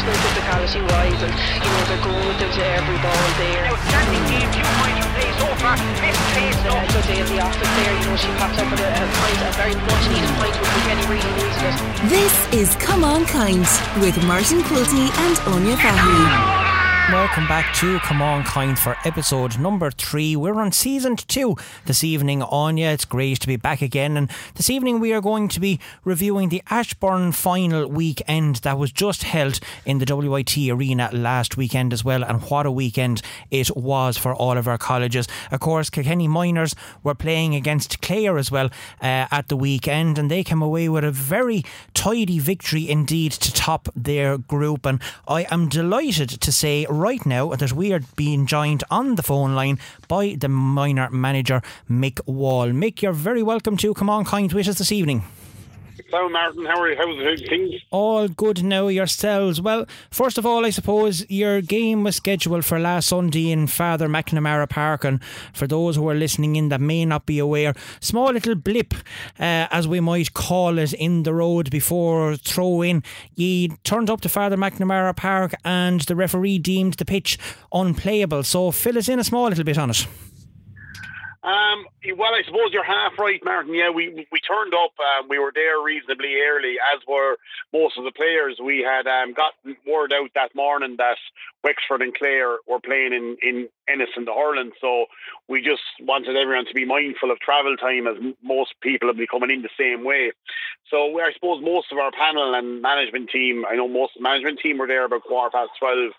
just no physicality wise, and you know they're going with it to every ball there. Outstanding game, two points from play so far. Fifth place, A good day at the office there, you know she popped up with a, a point, a very much needed point with Kenny really needed it. This is Come On Kind with Martin Quilty and Anya Fahy. Welcome back to Come On Kind for episode number three. We're on season two this evening, Anya. It's great to be back again. And this evening we are going to be reviewing the Ashbourne final weekend that was just held in the WIT arena last weekend as well. And what a weekend it was for all of our colleges. Of course, Kilkenny Minors were playing against Clare as well uh, at the weekend, and they came away with a very tidy victory indeed to top their group. And I am delighted to say right now that we are being joined on the phone line by the minor manager, Mick Wall. Mick, you're very welcome to come on kind with us this evening. Hello, Martin. How are you? How's things? All good now yourselves. Well, first of all, I suppose your game was scheduled for last Sunday in Father McNamara Park, and for those who are listening in that may not be aware, small little blip, uh, as we might call it, in the road before throw in. You turned up to Father McNamara Park, and the referee deemed the pitch unplayable. So fill us in a small little bit on it. Um, well, I suppose you're half right, Martin. Yeah, we we turned up. Um, we were there reasonably early, as were most of the players. We had um, got word out that morning that Wexford and Clare were playing in in Ennis and the Hurling, so we just wanted everyone to be mindful of travel time, as most people will be coming in the same way. So I suppose most of our panel and management team, I know most management team were there about quarter past twelve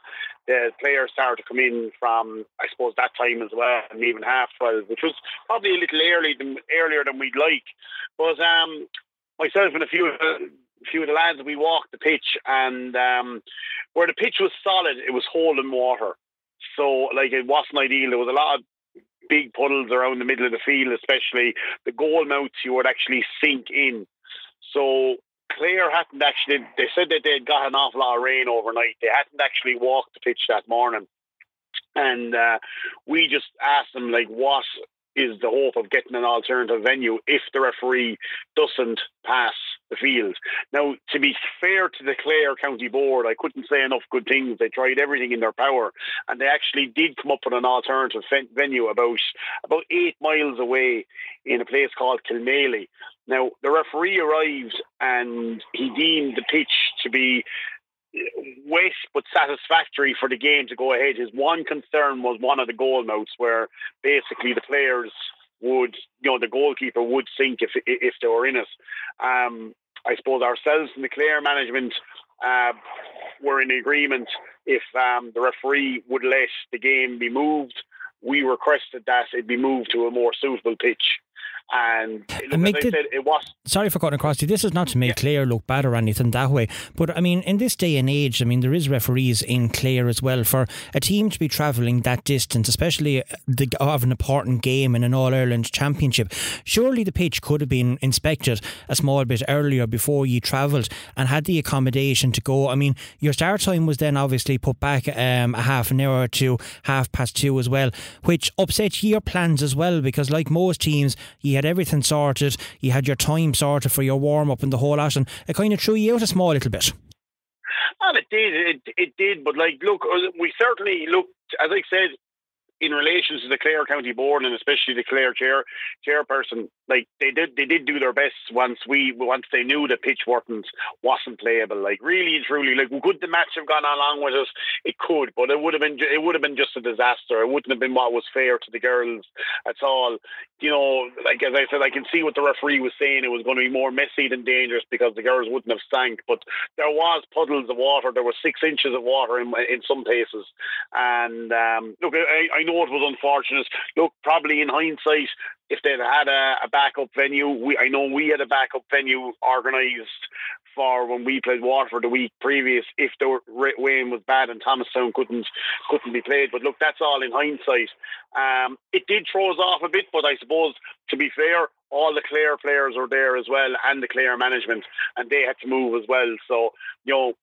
the players started to come in from, I suppose, that time as well, and even half twelve, which was probably a little early than, earlier than we'd like. But um, myself and a few, of a few of the lads, we walked the pitch, and um, where the pitch was solid, it was holding water. So, like, it wasn't ideal. There was a lot of big puddles around the middle of the field, especially the goal mouths you would actually sink in. So Clare hadn't actually, they said that they'd got an awful lot of rain overnight. They hadn't actually walked the pitch that morning. And uh, we just asked them, like, what is the hope of getting an alternative venue if the referee doesn't pass the field. Now, to be fair to the Clare County Board, I couldn't say enough good things. They tried everything in their power, and they actually did come up with an alternative venue about about eight miles away in a place called Kilmaley. Now, the referee arrived and he deemed the pitch to be wet but satisfactory for the game to go ahead. His one concern was one of the goal mouths where basically the players would, you know, the goalkeeper would sink if if they were in it. Um, I suppose ourselves and the Clare management uh, were in agreement if um, the referee would let the game be moved. We requested that it be moved to a more suitable pitch. And, and as I said, it was. Sorry for cutting across you. This is not to make yeah. Clare look bad or anything that way. But I mean, in this day and age, I mean, there is referees in Clare as well. For a team to be travelling that distance, especially the, of an important game in an All Ireland Championship, surely the pitch could have been inspected a small bit earlier before you travelled and had the accommodation to go. I mean, your start time was then obviously put back um, a half an hour to half past two as well, which upset your plans as well because, like most teams, you had everything sorted, you had your time sorted for your warm up and the whole lot, and it kind of threw you out a small little bit. Well, it did. It, it did. But, like, look, uh, we certainly looked, as I said, in relation to the Clare County Board and especially the Clare chair chairperson, like they did they did do their best once we once they knew the pitch wasn't wasn't playable. Like really and truly, like could the match have gone along with us? It could, but it would have been it would have been just a disaster. It wouldn't have been what was fair to the girls at all. You know, like as I said, I can see what the referee was saying. It was going to be more messy than dangerous because the girls wouldn't have sank. But there was puddles of water. There was six inches of water in in some places. And um, look, I, I know it was unfortunate. Look, probably in hindsight, if they'd had a, a backup venue, we I know we had a backup venue organised for when we played Waterford the week previous. If the rain was bad and Thomastown couldn't couldn't be played, but look, that's all in hindsight. Um, it did throw us off a bit, but I suppose to be fair, all the Clare players were there as well, and the Clare management, and they had to move as well. So you know,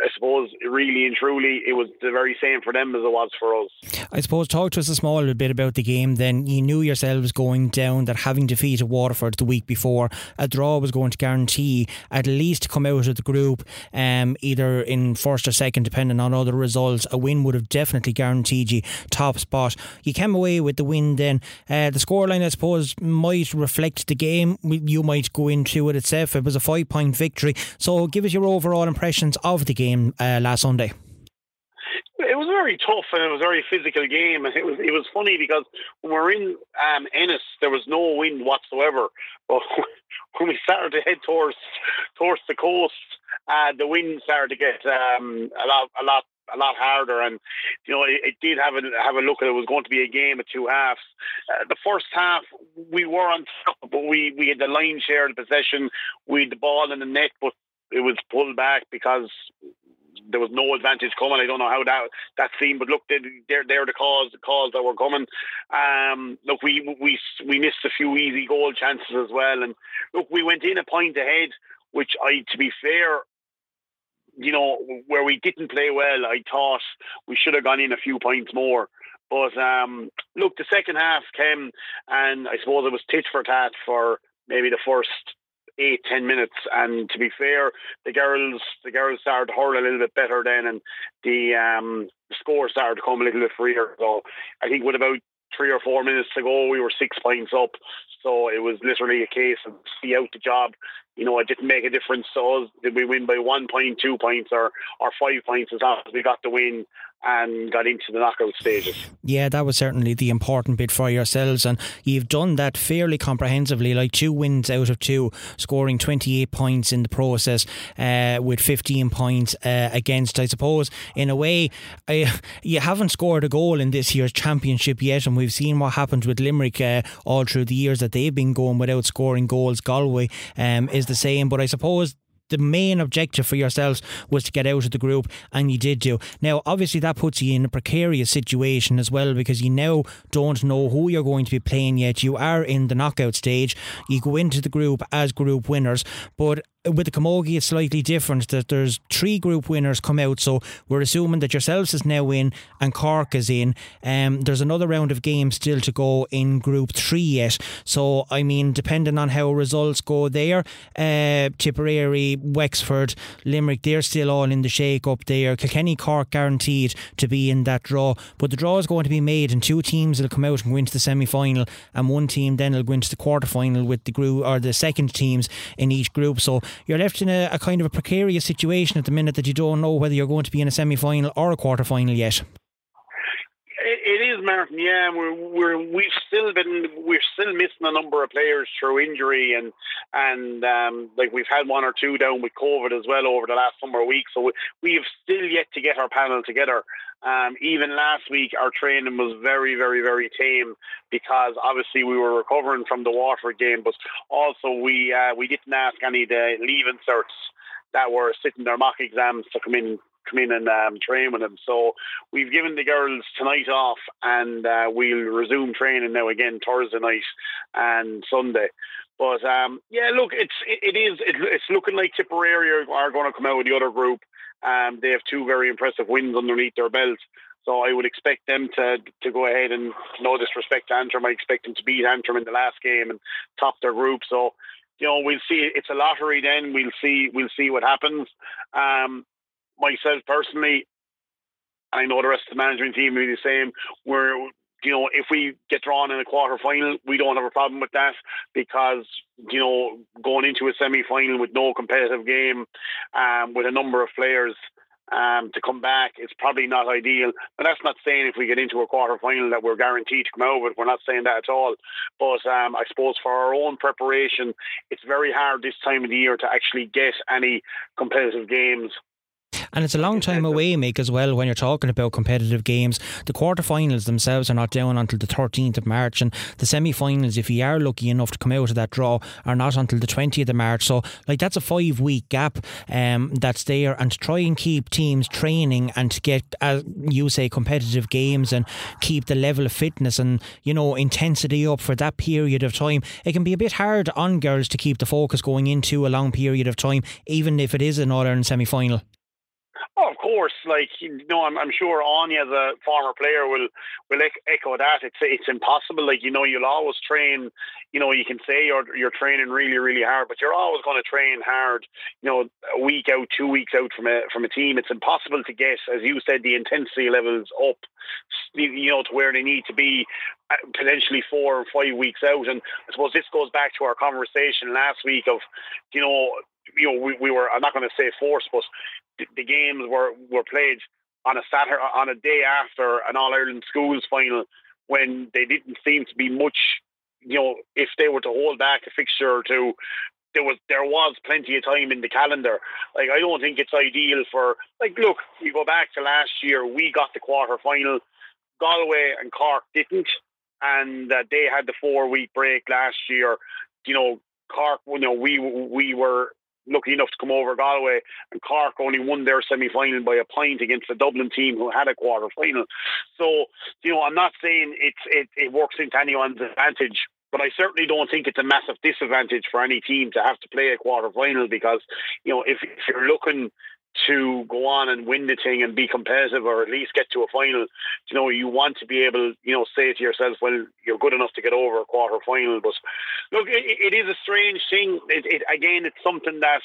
I suppose really and truly it was the very same for them as it was for us. I suppose talk to us a small bit about the game. Then you knew yourselves going down that having defeated Waterford the week before, a draw was going to guarantee at least come out of the group, um, either in first or second, depending on other results. A win would have definitely guaranteed you top spot. You came away with the win. Then uh, the scoreline, I suppose, might reflect the game. You might go into it itself. It was a five point victory. So give us your overall impressions of the game uh, last Sunday. It was very tough and it was a very physical game. It was it was funny because when we were in um, Ennis, there was no wind whatsoever. But when we started to head towards towards the coast, uh, the wind started to get um, a lot a lot a lot harder. And you know, it, it, did have a have a look at it was going to be a game of two halves. Uh, the first half we were on top, but we we had the line share the possession, we had the ball in the net, but it was pulled back because there was no advantage coming. I don't know how that that seemed, but look, they, they're they're the calls the calls that were coming. Um, look, we we we missed a few easy goal chances as well, and look, we went in a point ahead, which I, to be fair, you know, where we didn't play well, I thought we should have gone in a few points more. But um, look, the second half came, and I suppose it was tit for tat for maybe the first eight, ten minutes. And to be fair, the girls the girls started to hurl a little bit better then, and the um, score started to come a little bit freer. So I think with about three or four minutes to go, we were six points up. So it was literally a case of see out the job. You know, it didn't make a difference us. Did we win by one point, two points, or or five points as long as we got the win and got into the knockout stages. Yeah, that was certainly the important bit for yourselves, and you've done that fairly comprehensively. Like two wins out of two, scoring 28 points in the process, uh, with 15 points uh, against. I suppose, in a way, I, you haven't scored a goal in this year's championship yet, and we've seen what happened with Limerick uh, all through the years that they've been going without scoring goals. Galway um, is the same, but I suppose the main objective for yourselves was to get out of the group, and you did do. Now, obviously, that puts you in a precarious situation as well because you now don't know who you're going to be playing yet. You are in the knockout stage. You go into the group as group winners, but with the Camogie, it's slightly different. That there's three group winners come out, so we're assuming that yourselves is now in and Cork is in. Um, there's another round of games still to go in Group Three yet. So I mean, depending on how results go there, uh, Tipperary, Wexford, Limerick, they're still all in the shake up there. Kilkenny, Cork guaranteed to be in that draw, but the draw is going to be made, and two teams will come out and go into the semi final, and one team then will go into the quarter final with the group or the second teams in each group. So you're left in a, a kind of a precarious situation at the minute that you don't know whether you're going to be in a semi final or a quarter final yet. Is, Martin. Yeah, we're, we're we've still been we're still missing a number of players through injury and and um, like we've had one or two down with COVID as well over the last number of weeks. So we, we've still yet to get our panel together. Um, even last week, our training was very, very, very tame because obviously we were recovering from the Waterford game, but also we uh, we didn't ask any of the leaving certs that were sitting their mock exams to come in come in and um, train with them. So we've given the girls tonight off, and uh, we'll resume training now again Thursday night and Sunday. But um, yeah, look, it's it, it is it, it's looking like Tipperary are, are going to come out with the other group. Um, they have two very impressive wins underneath their belt. So I would expect them to to go ahead and no disrespect to Antrim. I expect them to beat Antrim in the last game and top their group. So you know we'll see. It's a lottery. Then we'll see. We'll see what happens. Um, myself personally, I know the rest of the management team will be the same. We're you know, if we get drawn in a quarter final, we don't have a problem with that because, you know, going into a semi final with no competitive game, um, with a number of players um, to come back, it's probably not ideal. But that's not saying if we get into a quarter final that we're guaranteed to come out it. We're not saying that at all. But um, I suppose for our own preparation, it's very hard this time of the year to actually get any competitive games and it's a long time away, Mick, as well, when you're talking about competitive games. The quarterfinals themselves are not down until the 13th of March, and the semi finals, if you are lucky enough to come out of that draw, are not until the 20th of March. So, like, that's a five week gap um, that's there, and to try and keep teams training and to get, as you say, competitive games and keep the level of fitness and, you know, intensity up for that period of time, it can be a bit hard on girls to keep the focus going into a long period of time, even if it is an All Ireland semi final. Oh, of course, like you know, I'm, I'm sure Anya, the former player, will will echo that. It's it's impossible. Like you know, you'll always train. You know, you can say you're you're training really really hard, but you're always going to train hard. You know, a week out, two weeks out from a from a team. It's impossible to get, as you said, the intensity levels up. You know, to where they need to be, uh, potentially four or five weeks out. And I suppose this goes back to our conversation last week of, you know, you know, we, we were, I'm not going to say forced, but the, games were, were played on a Saturday, on a day after an All Ireland schools final when they didn't seem to be much, you know, if they were to hold back a fixture or two, there was there was plenty of time in the calendar. Like I don't think it's ideal for like look, you go back to last year, we got the quarter final, Galway and Cork didn't, and uh, they had the four week break last year. You know, Cork, you know, we we were lucky enough to come over Galway, and Cork only won their semi final by a point against the Dublin team who had a quarter final. So, you know, I'm not saying it's it, it works into anyone's advantage. But I certainly don't think it's a massive disadvantage for any team to have to play a quarter final because, you know, if, if you're looking to go on and win the thing and be competitive or at least get to a final, you know, you want to be able, you know, say to yourself, well, you're good enough to get over a quarter final. But look, it, it is a strange thing. It, it, again, it's something that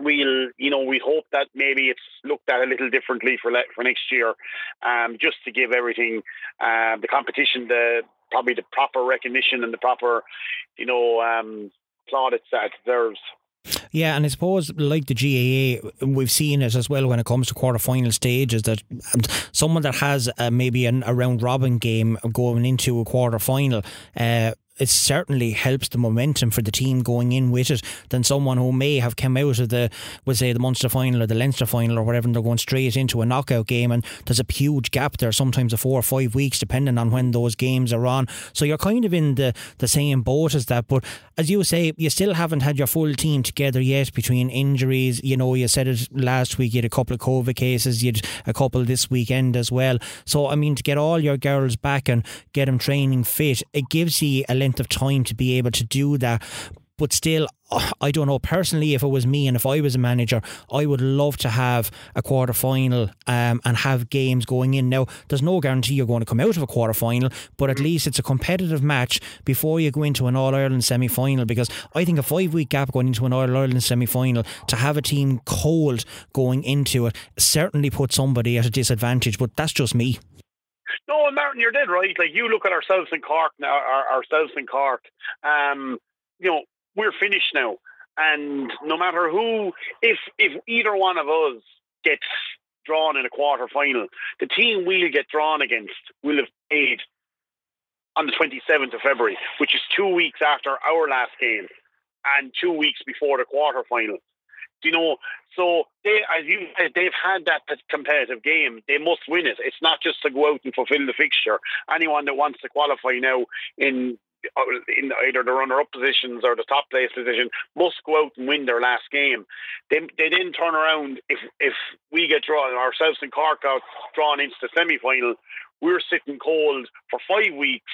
we'll, you know, we hope that maybe it's looked at a little differently for for next year, um, just to give everything, uh, the competition, the probably the proper recognition and the proper, you know, um, plaudits that it deserves. Yeah, and I suppose like the GAA, we've seen it as well when it comes to quarter-final stages that someone that has uh, maybe an, a round robin game going into a quarter final. Uh, it certainly helps the momentum for the team going in with it than someone who may have come out of the, we'll say, the Munster final or the Leinster final or whatever, and they're going straight into a knockout game. And there's a huge gap there, sometimes a four or five weeks, depending on when those games are on. So you're kind of in the, the same boat as that. But as you say, you still haven't had your full team together yet between injuries. You know, you said it last week, you had a couple of COVID cases, you had a couple this weekend as well. So, I mean, to get all your girls back and get them training fit, it gives you a length of time to be able to do that but still, I don't know personally if it was me and if I was a manager, I would love to have a quarter final um, and have games going in. Now, there's no guarantee you're going to come out of a quarter final, but at least it's a competitive match before you go into an All Ireland semi final. Because I think a five week gap going into an All Ireland semi final to have a team cold going into it certainly puts somebody at a disadvantage. But that's just me. No, Martin, you're dead right. Like you look at ourselves in Cork now, our, ourselves in Cork. Um, you know, we're finished now, and no matter who, if if either one of us gets drawn in a quarter final, the team we'll get drawn against will have played on the 27th of February, which is two weeks after our last game and two weeks before the quarter final. You know, so they, as you said, they've had that competitive game. They must win it. It's not just to go out and fulfil the fixture. Anyone that wants to qualify now in uh, in either the runner-up positions or the top place position must go out and win their last game. They they then turn around if if we get drawn ourselves in Cork out drawn into the semi-final, we're sitting cold for five weeks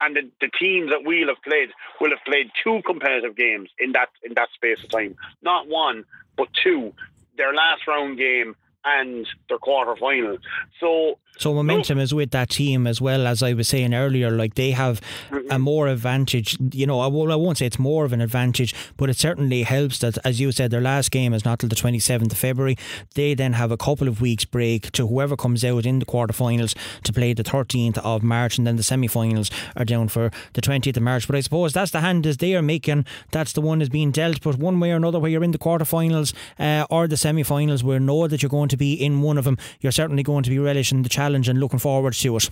and the, the teams that we'll have played will have played two competitive games in that in that space of time. Not one, but two. Their last round game and their quarter final. So so momentum is with that team as well as I was saying earlier. Like they have mm-hmm. a more advantage. You know, I, I won't say it's more of an advantage, but it certainly helps that, as you said, their last game is not till the twenty seventh of February. They then have a couple of weeks break to whoever comes out in the quarterfinals to play the thirteenth of March, and then the semi-finals are down for the twentieth of March. But I suppose that's the hand as they are making. That's the one is being dealt. But one way or another, where you're in the quarterfinals uh, or the semi-finals, where know that you're going to be in one of them, you're certainly going to be relishing the challenge challenge and looking forward to it.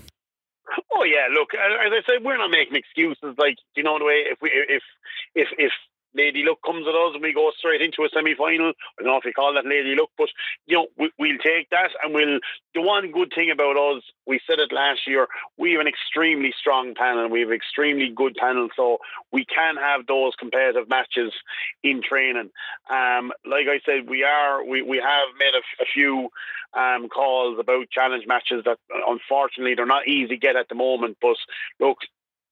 Oh yeah, look, as I said, we're not making excuses. Like you know the way if we if if if Lady Luck comes at us and we go straight into a semi final. I don't know if you call that Lady Luck, but you know we, will take that and we'll. The one good thing about us, we said it last year, we have an extremely strong panel. We have an extremely good panel, so we can have those competitive matches in training. Um, like I said, we are we, we have made a, a few um, calls about challenge matches that unfortunately they're not easy to get at the moment. But look,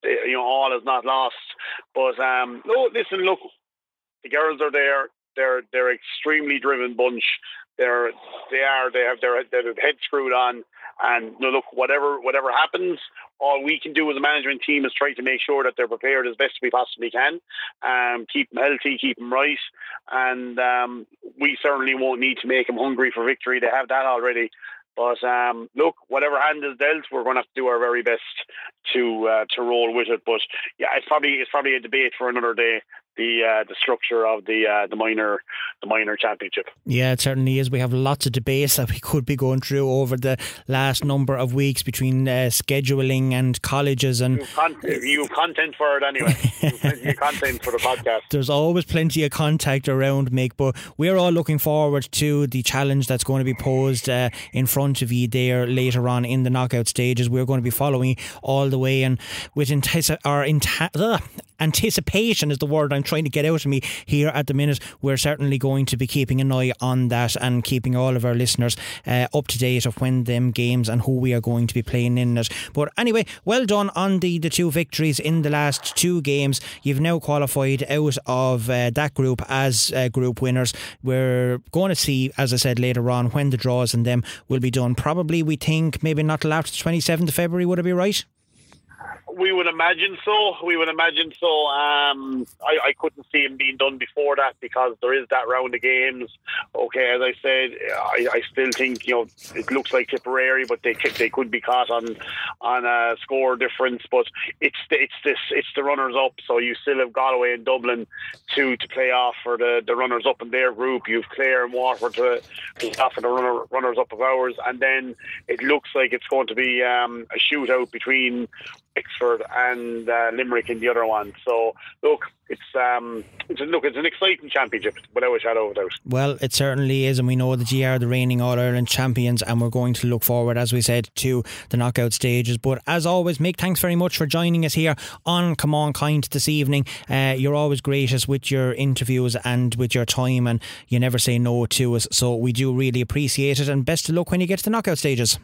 you know, all is not lost. But um, no, listen, look, the girls are there. They're they're extremely driven bunch. they're they are they have their their head screwed on. And you know, look, whatever whatever happens, all we can do as a management team is try to make sure that they're prepared as best we possibly can, um, keep them healthy, keep them right, and um, we certainly won't need to make them hungry for victory. They have that already. But um, look, whatever hand is dealt, we're going to have to do our very best to uh, to roll with it. But yeah, it's probably it's probably a debate for another day the uh, the structure of the uh, the minor the minor championship. Yeah, it certainly is. We have lots of debates that we could be going through over the last number of weeks between uh, scheduling and colleges and you content, you content for it anyway. you content for the podcast. There's always plenty of contact around, Mick. But we're all looking forward to the challenge that's going to be posed uh, in front of you there later on in the knockout stages. We're going to be following all the way and with intense our inta- anticipation is the word I'm trying to get out of me here at the minute. We're certainly going to be keeping an eye on that and keeping all of our listeners uh, up to date of when them games and who we are going to be playing in it. But anyway, well done on the, the two victories in the last two games. You've now qualified out of uh, that group as uh, group winners. We're going to see, as I said later on, when the draws and them will be done. Probably, we think, maybe not till after the 27th of February. Would it be right? We would imagine so. We would imagine so. Um, I, I couldn't see him being done before that because there is that round of games. Okay, as I said, I, I still think you know it looks like Tipperary, but they they could be caught on on a score difference. But it's the, it's this it's the runners up. So you still have Galway and Dublin to to play off for the, the runners up in their group. You've Clare and Waterford to play off for the runner, runners up of ours, and then it looks like it's going to be um, a shootout between Wexford and uh, Limerick in the other one. So look, it's um, it's a, look, it's an exciting championship without a shadow of a doubt. Well, it certainly is, and we know that you are the reigning All Ireland champions, and we're going to look forward, as we said, to the knockout stages. But as always, Mick, thanks very much for joining us here on Come On Kind this evening. Uh, you're always gracious with your interviews and with your time, and you never say no to us. So we do really appreciate it, and best of luck when you get to the knockout stages.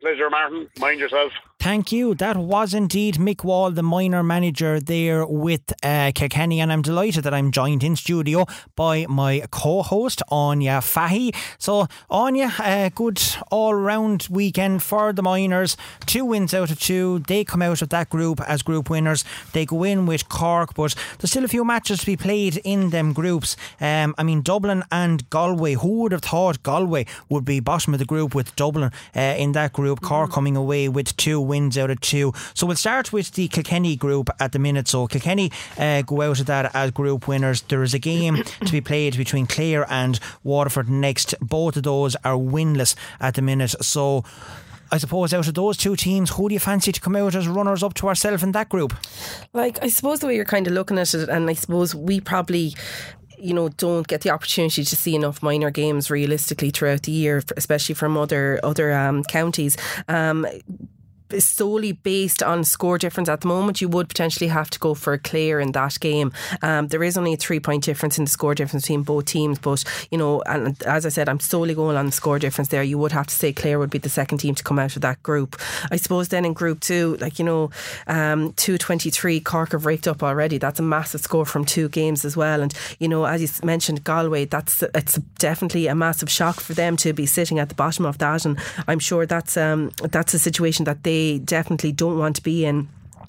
Pleasure, Martin. Mind yourself. Thank you. That was indeed Mick Wall, the minor manager there with uh, Kilkenny, and I'm delighted that I'm joined in studio by my co-host Anya Fahy. So Anya, a good all-round weekend for the minors. Two wins out of two. They come out of that group as group winners. They go in with Cork, but there's still a few matches to be played in them groups. Um, I mean Dublin and Galway. Who would have thought Galway would be bottom of the group with Dublin uh, in that group? Cork coming away with two wins out of two. So we'll start with the Kilkenny group at the minute. So Kilkenny uh, go out of that as group winners. There is a game to be played between Clare and Waterford next. Both of those are winless at the minute. So I suppose out of those two teams, who do you fancy to come out as runners up to ourselves in that group? Like, I suppose the way you're kind of looking at it, and I suppose we probably you know don't get the opportunity to see enough minor games realistically throughout the year, especially from other other um, counties. Um, solely based on score difference at the moment, you would potentially have to go for a Clare in that game. Um, there is only a three point difference in the score difference between both teams, but you know, and as I said, I'm solely going on the score difference there. You would have to say Clare would be the second team to come out of that group. I suppose then in Group Two, like you know, um, two twenty three, Cork have raked up already. That's a massive score from two games as well, and you know, as you mentioned, Galway, that's it's definitely a massive shock for them to be sitting at the bottom of that, and I'm sure that's um, that's a situation that they they definitely don't want to be in.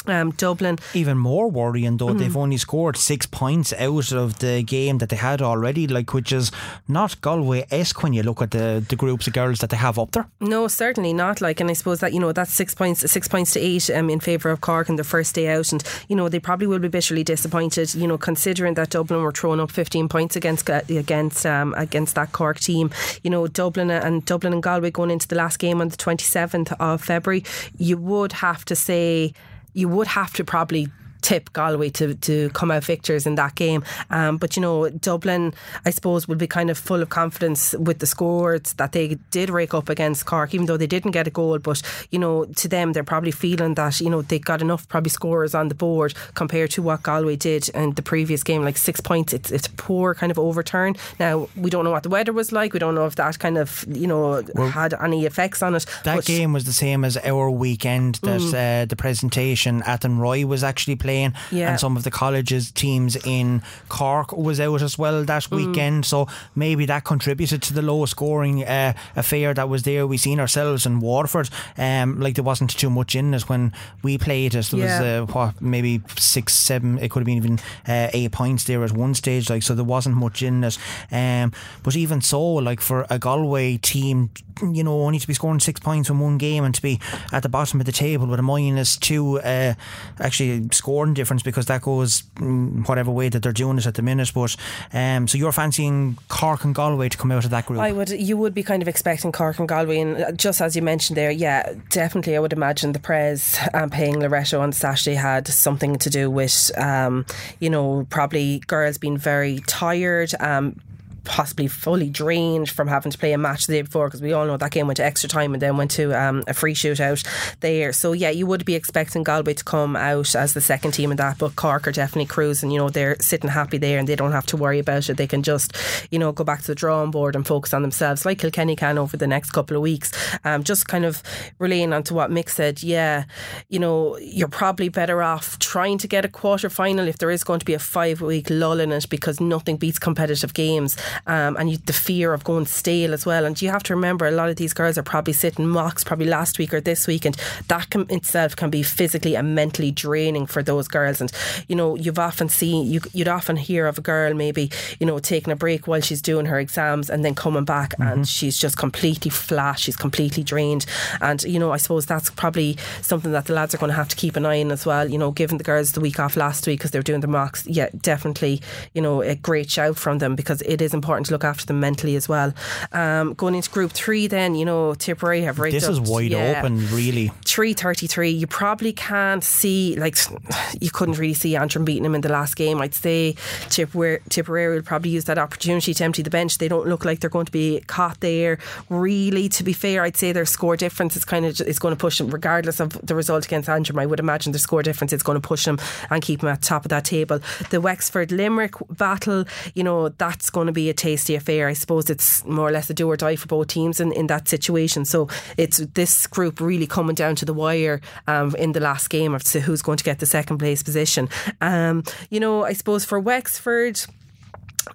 Um, Dublin. Even more worrying though, mm. they've only scored six points out of the game that they had already, like which is not Galway esque when you look at the, the groups of girls that they have up there. No, certainly not. Like, and I suppose that you know that's six points, six points to eight um, in favour of Cork in the first day out, and you know they probably will be bitterly disappointed. You know, considering that Dublin were throwing up fifteen points against uh, against um, against that Cork team. You know, Dublin and Dublin and Galway going into the last game on the twenty seventh of February. You would have to say you would have to probably tip Galway to, to come out victors in that game. Um, but you know, Dublin, I suppose, will be kind of full of confidence with the scores that they did rake up against Cork, even though they didn't get a goal. But you know, to them, they're probably feeling that you know they got enough probably scores on the board compared to what Galway did in the previous game, like six points. It's it's a poor kind of overturn. Now we don't know what the weather was like. We don't know if that kind of you know well, had any effects on it. That game was the same as our weekend that mm. uh, the presentation Athenry was actually playing playing, Yeah. and some of the colleges teams in Cork was out as well that Mm. weekend. So maybe that contributed to the low scoring uh, affair that was there. We seen ourselves in Waterford, um, like there wasn't too much in it when we played it. There Yeah. was uh, what maybe six, seven. It could have been even uh, eight points there at one stage. Like so, there wasn't much in it. Um, but even so, like for a Galway team, you know, only to be scoring six points in one game and to be at the bottom of the table with a minus two, uh, actually scoring difference because that goes mm, whatever way that they're doing it at the minute. But um, so you're fancying Cork and Galway to come out of that group. I would, you would be kind of expecting Cork and Galway, and uh, just as you mentioned there, yeah, definitely, I would imagine the Prez um, paying Loretto on Saturday had something to do with, um, you know, probably girls being very tired. Um, Possibly fully drained from having to play a match the day before because we all know that game went to extra time and then went to um, a free shootout there. So yeah, you would be expecting Galway to come out as the second team in that, but Cork are definitely cruising. You know, they're sitting happy there and they don't have to worry about it. They can just, you know, go back to the drawing board and focus on themselves, like Kilkenny can over the next couple of weeks. Um, just kind of relaying on to what Mick said. Yeah, you know, you're probably better off trying to get a quarter final if there is going to be a five week lull in it because nothing beats competitive games. Um, and you, the fear of going stale as well. And you have to remember a lot of these girls are probably sitting mocks probably last week or this week, and that can, itself can be physically and mentally draining for those girls. And you know, you've often seen you, you'd often hear of a girl maybe you know taking a break while she's doing her exams and then coming back and she's just completely flat. She's completely drained. And you know, I suppose that's probably something that the lads are going to have to keep an eye on as well. You know, giving the girls the week off last week because they're doing their mocks. Yeah, definitely. You know, a great shout from them because it is important to look after them mentally as well. Um, going into Group Three, then you know Tipperary have raked this up- is wide yeah, open, really. 333 you probably can't see like you couldn't really see Antrim beating him in the last game. I'd say Tipperary, will probably use that opportunity to empty the bench. They don't look like they're going to be caught there. Really to be fair I'd say their score difference is kind of is going to push them regardless of the result against Antrim I would imagine their score difference is going to push them and keep them at the top of that table. The Wexford Limerick battle you know that's going to be a tasty affair. I suppose it's more or less a do or die for both teams in, in that situation. So it's this group really coming down to the wire um, in the last game of to who's going to get the second place position. Um, you know I suppose for Wexford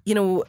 you know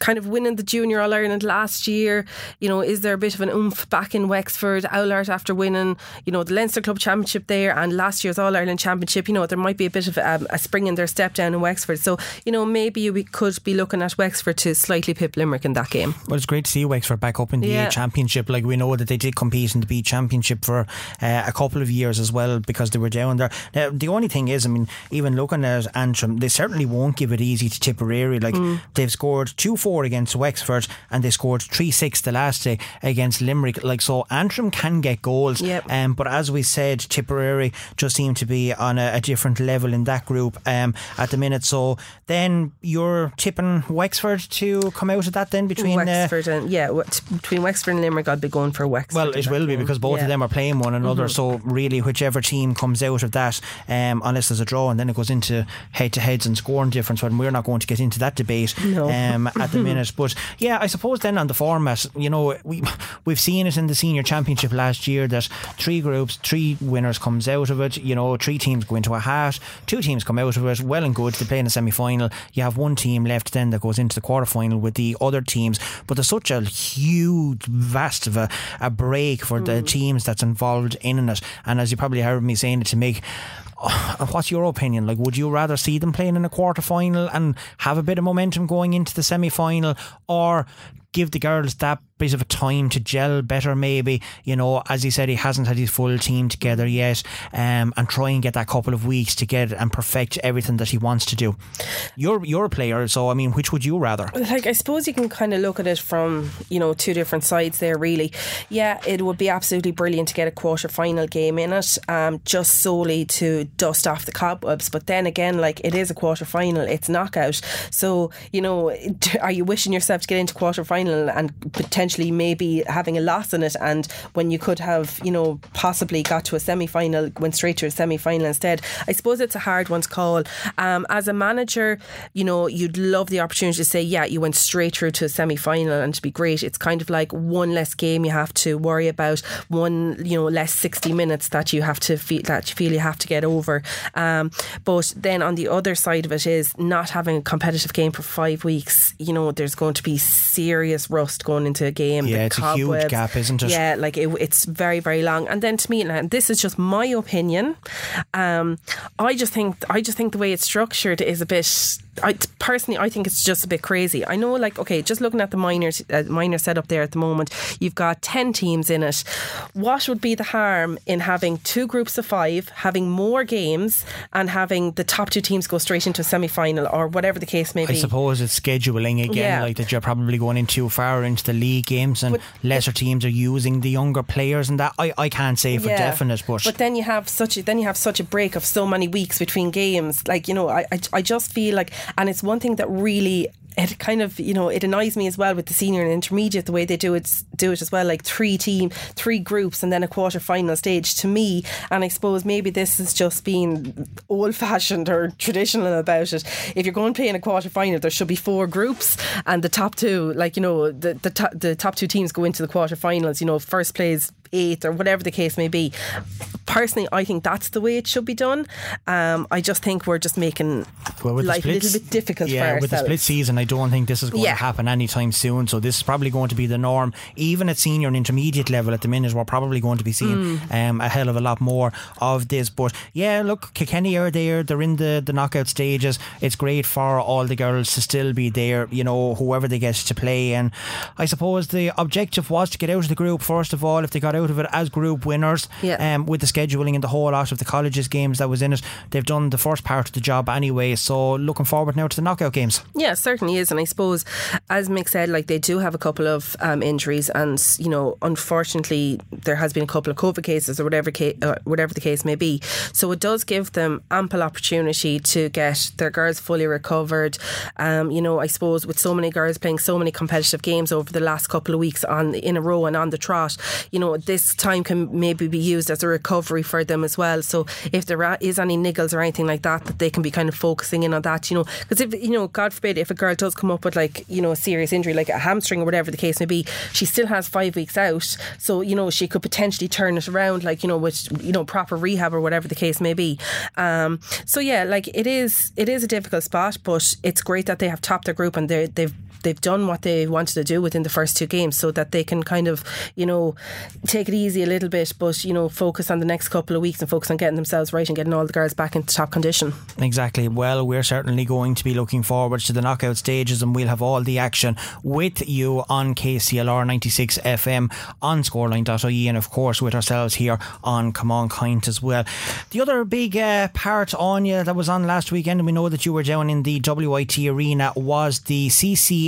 kind of winning the junior All Ireland last year. You know, is there a bit of an oomph back in Wexford? Oulart after winning, you know, the Leinster Club Championship there and last year's All Ireland Championship. You know, there might be a bit of um, a spring in their step down in Wexford. So you know, maybe you could be looking at Wexford to slightly pip Limerick in that game. Well, it's great to see Wexford back up in the Yeah. A Championship. Like we know that they did compete in the B Championship for uh, a couple of years as well because they were down there. Now, the only thing is, I mean, even looking at Antrim, they certainly won't give it easy to Tipperary. Like Mm. they've scored two four against Wexford and they scored three six the last day against Limerick. Like so, Antrim can get goals. Yep. Um, but as we said, Tipperary just seem to be on a, a different level in that group um, at the minute. So then you're tipping Wexford to come out of that then between. Uh, Wexford and yeah, between Wexford and Limerick, I'd be going for Wexford. well, it will be game. because both Yeah. Mm-hmm. of them are playing one another. So really, whichever team comes out of that, um, unless there's a draw, and then it goes into head-to-heads and scoring difference. But we're not going to get into that debate No. um, at the minute. But yeah, I suppose then on the format, you know, we we've seen it in the senior championship last year that three groups, three winners comes out of it. You know, three teams go into a hat, two teams come out of it. Well and good. They play in the semi-final. You have one team left then that goes into the quarter-final with the other teams. But there's such a huge, vast of a, a break for the mm. teams that's involved in it. And as you probably heard me saying it to Mick. What's your opinion? Like, would you rather see them playing in a quarter final and have a bit of momentum going into the semi final, or give the girls that bit of a time to gel better? Maybe you know, as he said, he hasn't had his full team together yet, um, and try and get that couple of weeks to get and perfect everything that he wants to do. You're you're a player, so I mean, which would you rather? like I suppose you can kind of look at it from you know two different sides there. Really, yeah, it would be absolutely brilliant to get a quarter final game in it, um, just solely to dust off the cobwebs. But then again, like it is a quarter final, it's knockout. So you know, are you wishing yourself to get into quarter final? Final and potentially maybe having a loss in it, and when you could have, you know, possibly got to a semi final, went straight to a semi final instead. I suppose it's a hard one to call. Um, as a manager, you know, you'd love the opportunity to say, yeah, you went straight through to a semi final and to be great. It's kind of like one less game you have to worry about, one, you know, less 60 minutes that you have to feel that you feel you have to get over. Um, but then on the other side of it is not having a competitive game for five weeks. You know, there's going to be serious rust going into a game. Yeah, the it's a huge gap, isn't it? Yeah, like it, it's very, very long. And then to me, and this is just my opinion. Um, I just think I just think the way it's structured is a bit. I personally, I think it's just a bit crazy. I know, like, okay, just looking at the minor uh, minor setup there at the moment, you've got ten teams in it. What would be the harm in having two groups of five, having more games, and having the top two teams go straight into a semi final or whatever the case may be? I suppose it's scheduling again, Yeah. like that you're probably going in too far into the league games and lesser teams are using the younger players and that I, I can't say for definite but, but then you have such a, then you have such a break of so many weeks between games. Like you know, I, I I just feel like, and it's one thing that really. It kind of, you know, it annoys me as well with the senior and intermediate the way they do it, do it as well, like three team, three groups, and then a quarter final stage. To me, and I suppose maybe this is just being old fashioned or traditional about it. If you're going to play in a quarter final, there should be four groups, and the top two, like you know, the the, top the top two teams go into the quarter finals. You know, first plays eighth or whatever the case may be. Personally, I think that's the way it should be done. Um, I just think we're just making Well, life a little bit difficult yeah, for with the split season, I don't think this is going Yeah. to happen anytime soon. So this is probably going to be the norm, even at senior and intermediate level. At the minute, we're probably going to be seeing Mm. um, a hell of a lot more of this. But yeah, look, Kilkenny are there. They're in the the knockout stages. It's great for all the girls to still be there. You know, whoever they get to play. And I suppose the objective was to get out of the group first of all. If they got out of it as group winners, Yeah. um, with the scheduling and the whole lot of the colleges games that was in it, they've done the first part of the job anyway. So looking forward now to the knockout games. Yeah, certainly is. And I suppose, as Mick said, like they do have a couple of um, injuries, and you know, unfortunately, there has been a couple of COVID cases or whatever, ca- uh, whatever the case may be. So it does give them ample opportunity to get their girls fully recovered. Um, you know, I suppose with so many girls playing so many competitive games over the last couple of weeks on in a row and on the trot, you know, this time can maybe be used as a recovery for them as well. So if there is any niggles or anything like that, that they can be kind of focusing in on that, you know, because if you know, God forbid, if a girl does come up with like you know a serious injury, like a hamstring or whatever the case may be, she still has five weeks out. So you know, she could potentially turn it around, like you know, with you know proper rehab or whatever the case may be. Um, so yeah, like it is, it is a difficult spot, but it's great that they have topped their group and they they've they've done what they wanted to do within the first two games so that they can kind of, you know, take it easy a little bit, but, you know, focus on the next couple of weeks and focus on getting themselves right and getting all the girls back into top condition. Exactly. Well, we're certainly going to be looking forward to the knockout stages and we'll have all the action with you on KCLR 96 FM on scoreline.ie and of course with ourselves here on Come On Kind as well. The other big uh, part on you that was on last weekend and we know that you were down in the WIT arena was the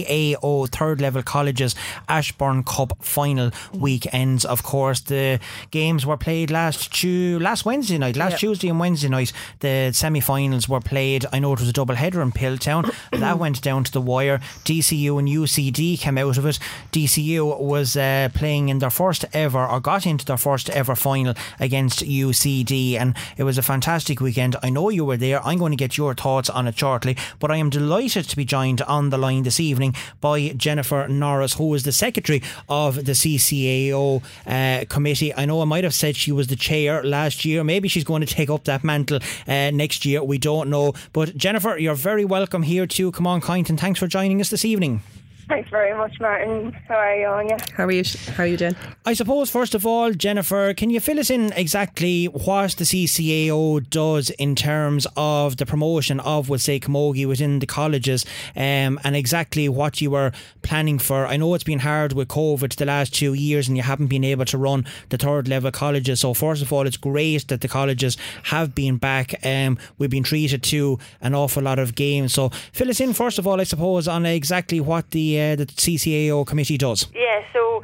CCAO third level colleges Ashbourne Cup final weekends. Of course, the games were played last Tu- last Wednesday night, last Yep. Tuesday and Wednesday night. The semi-finals were played. I know it was a double header in Piltown. that went down to the wire. DCU and UCD came out of it. DCU was uh, playing in their first ever, or got into their first ever final against UCD, and it was a fantastic weekend. I know you were there. I'm going to get your thoughts on it shortly, but I am delighted to be joined on the line this evening by Jennifer Norris, who is the secretary of the CCAO uh, committee. I know I might have said she was the chair last year. Maybe she's going to take up that mantle uh, next year. We don't know. But Jennifer, you're very welcome here to Come On and thanks for joining us this evening. Thanks very much, Martin. How are you, Anya? How are you? How are you doing? I suppose, first of all, Jennifer, can you fill us in exactly what the CCAO does in terms of the promotion of, we'll say, Camogie within the colleges um, and exactly what you were planning for? I know it's been hard with COVID the last two years and you haven't been able to run the third level colleges. So, first of all, it's great that the colleges have been back. Um, we've been treated to an awful lot of games. So, fill us in, first of all, I suppose, on exactly what the, uh, the CCAO committee does. Yeah, so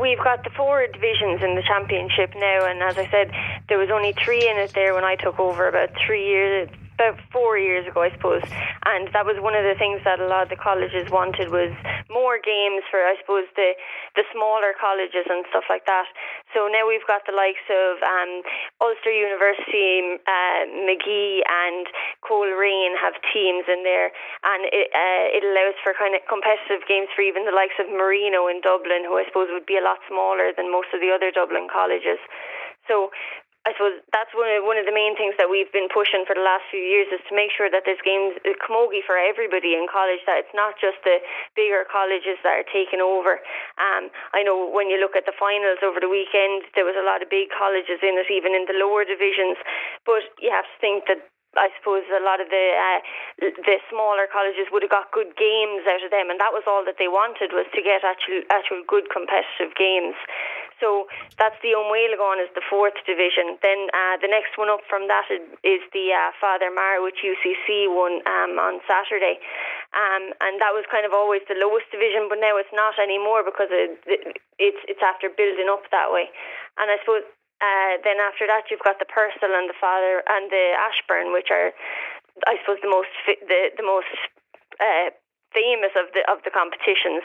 we've got the four divisions in the championship now, and as I said, there was only three in it there when I took over about three years about four years ago, I suppose, and that was one of the things that a lot of the colleges wanted was more games for, I suppose, the the smaller colleges and stuff like that. So now we've got the likes of um, Ulster University, uh, Magee, and Coleraine have teams in there, and it uh, it allows for kind of competitive games for even the likes of Marino in Dublin, who I suppose would be a lot smaller than most of the other Dublin colleges. So I suppose that's one of, one of the main things that we've been pushing for the last few years is to make sure that there's games camogie for everybody in college. That it's not just the bigger colleges that are taking over. Um, I know when you look at the finals over the weekend, there was a lot of big colleges in it, even in the lower divisions. But you have to think that I suppose a lot of the uh, the smaller colleges would have got good games out of them, and that was all that they wanted was to get actual actual good competitive games. So that's the Omwelagon is the fourth division. Then uh, the next one up from that is the uh, Father Meachair, which UCC won um, on Saturday. Um, and that was kind of always the lowest division, but now it's not anymore because it, it's it's after building up that way. And I suppose uh, then after that you've got the Purcell and the Father and the Ashbourne, which are I suppose the most the the most uh, famous of the of the competitions.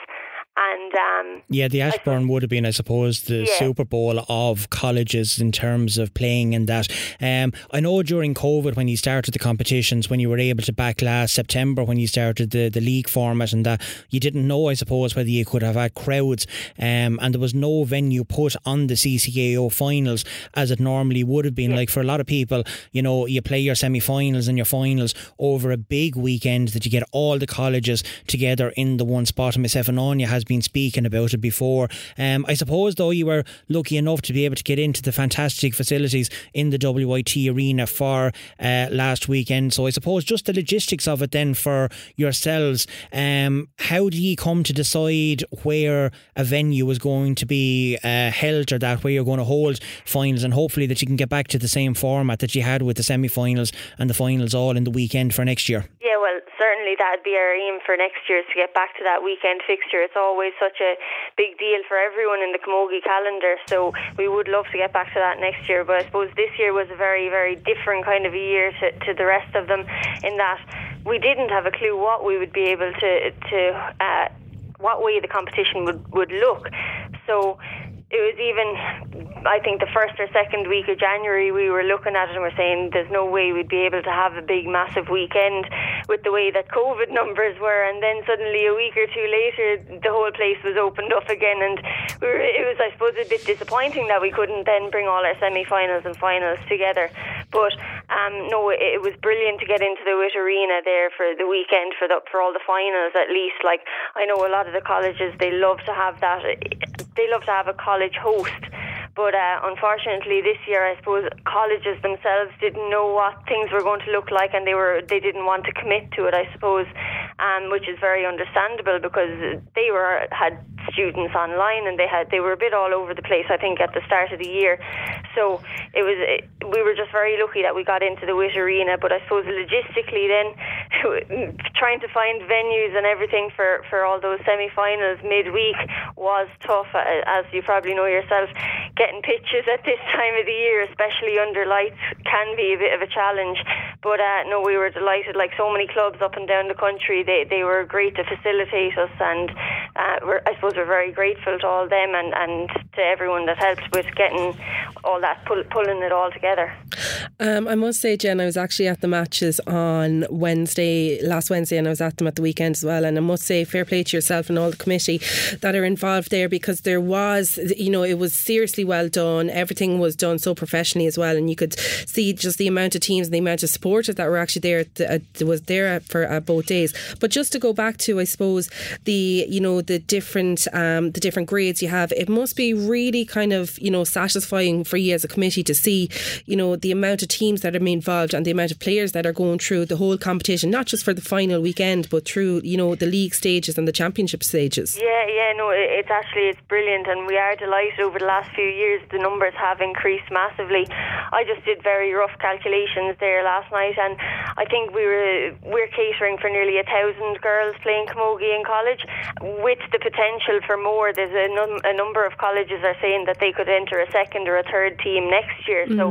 And um, yeah, the Ashbourne would have been, I suppose, the yeah. Super Bowl of colleges in terms of playing in that. Um, I know during COVID, when you started the competitions, when you were able to back last September, when you started the, the league format, and that you didn't know, I suppose, whether you could have had crowds, um, and there was no venue put on the CCAO finals as it normally would have been. Yeah. Like for a lot of people, you know, you play your semi-finals and your finals over a big weekend that you get all the colleges together in the one spot. And myself and Anya has has been speaking about it before. Um, I suppose, though, you were lucky enough to be able to get into the fantastic facilities in the WIT arena for uh, last weekend. So I suppose just the logistics of it then for yourselves. Um, how do you come to decide where a venue is going to be uh, held or that where you're going to hold finals and hopefully that you can get back to the same format that you had with the semi-finals and the finals all in the weekend for next year? Yeah, well, certainly that'd be our aim for next year to get back to that weekend fixture. It's always such a big deal for everyone in the Camogie calendar, so we would love to get back to that next year. But I suppose this year was a very, very different kind of a year to, to the rest of them in that we didn't have a clue what we would be able to to uh, what way the competition would would look. So it was even I think the first or second week of January we were looking at it and we're saying there's no way we'd be able to have a big massive weekend with the way that COVID numbers were. And then suddenly a week or two later the whole place was opened up again. And we were, it was I suppose a bit disappointing that we couldn't then bring all our semi-finals and finals together. But um, no it, it was brilliant to get into the WIT Arena there for the weekend for the, for all the finals at least. Like I know a lot of the colleges they love to have that they love to have a college host. But uh, unfortunately, this year, I suppose colleges themselves didn't know what things were going to look like, and they were they didn't want to commit to it. I suppose, um, which is very understandable because they were had students online and they had they were a bit all over the place. I think at the start of the year, so it was it, we were just very lucky that we got into the WIT Arena. But I suppose logistically, then trying to find venues and everything for for all those semi-finals midweek was tough, as you probably know yourself getting pitches at this time of the year, especially under lights, can be a bit of a challenge. But uh, no, we were delighted. Like so many clubs up and down the country, they they were great to facilitate us, and uh, I suppose we're very grateful to all them and, and to everyone that helped with getting all that pull, pulling it all together. Um, I must say, Jen, I was actually at the matches on Wednesday, last Wednesday, and I was at them at the weekend as well. And I must say, fair play to yourself and all the committee that are involved there because there was, you know, it was seriously well done. Everything was done so professionally as well, and you could see just the amount of teams and the amount of supporters that were actually there. Uh, was there for uh, both days. But just to go back to, I suppose the you know the different um, the different grades you have, it must be really kind of you know satisfying for you as a committee to see you know the amount of teams that are involved and the amount of players that are going through the whole competition, not just for the final weekend, but through you know the league stages and the championship stages. Yeah, yeah, no, it's actually it's brilliant, and we are delighted over the last few years the numbers have increased massively. I just did very rough calculations there last night, and I think we were we're catering for nearly a thousand girls playing camogie in college, with the potential for more. There's a, num- a number of colleges are saying that they could enter a second or a third team next year. Mm. So,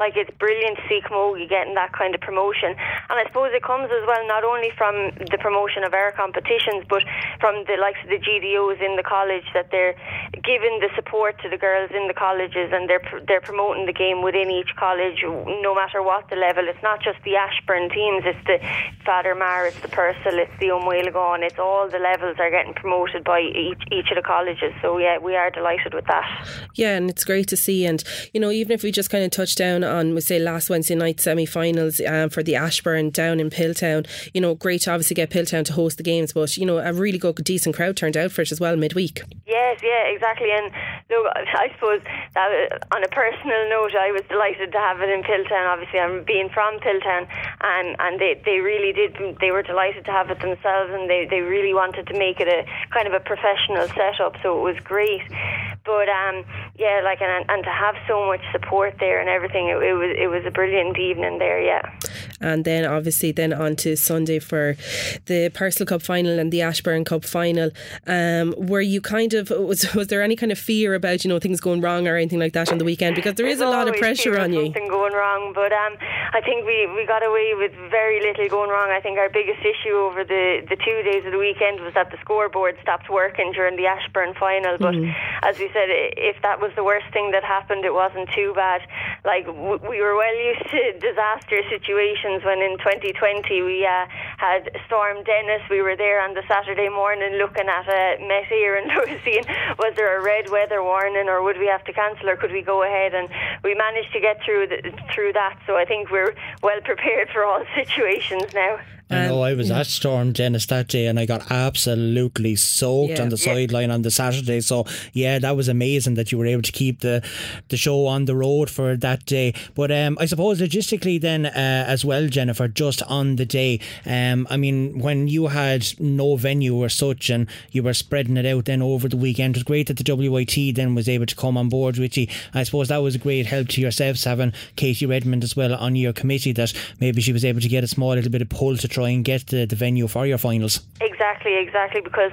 like, it's brilliant to see Camogie getting that kind of promotion. And I suppose it comes as well not only from the promotion of our competitions, but from the likes of the GDOs in the college that they're giving the support to the girls in the colleges and they're they're promoting the game within each college, no matter what the level. It's not just the Ashbourne teams; it's the Father Meachair, it's the Purcell, it's the Umwelagon. It's all the levels are getting promoted by each each of the colleges. So yeah, we are delighted with that. Yeah, and it's great to see. And you know, even if we just kind of touch down on, we say last Wednesday night semi-finals um, for the Ashbourne down in Piltown. You know, great to obviously get Piltown to host the games, but you know, a really good decent crowd turned out for it as well midweek. Yes, yeah, exactly. And look, I suppose that on a personal note, I was delighted to have it in Piltown. Obviously, I'm being from Piltown, and and they, they really did. They were delighted to have it themselves, and they, they really wanted to make it a kind of a professional setup. So it was great. But um, yeah, like and and to have so much support there and everything, it, it was it was a brilliant evening there. Yeah. And then obviously then on to Sunday for the Purcell Cup final and the Ashbourne Cup final. Um, were you kind of was was there any kind of fear about you know things going wrong or anything like that on the weekend? Because there is a lot of pressure on you. Something going wrong, but um, I think we, we got away with very little going wrong. I think our biggest issue over the the two days of the weekend was that the scoreboard stopped working during the Ashbourne final. But mm. as we said, if that was the worst thing that happened, it wasn't too bad. Like we were well used to disaster situations when in 2020 we uh, had Storm Dennis. We were there on the Saturday morning looking at a Met here and seeing was there a red weather warning or would we have to cancel or could we go ahead? And we managed to get through the, through that. So I think we're well prepared for all situations now. I know I was at Storm Dennis that day and I got absolutely soaked yeah, on the yeah. sideline on the Saturday. So yeah, that was amazing that you were able to keep the the show on the road for that day. But um, I suppose logistically then uh, as well, Jennifer, just on the day. Um, I mean, when you had no venue or such and you were spreading it out then over the weekend, it was great that the WIT then was able to come on board with you. I suppose that was a great help to yourselves having Katie Redmond as well on your committee that maybe she was able to get a small little bit of pull to try and get the, the venue for your finals. Exactly, exactly, because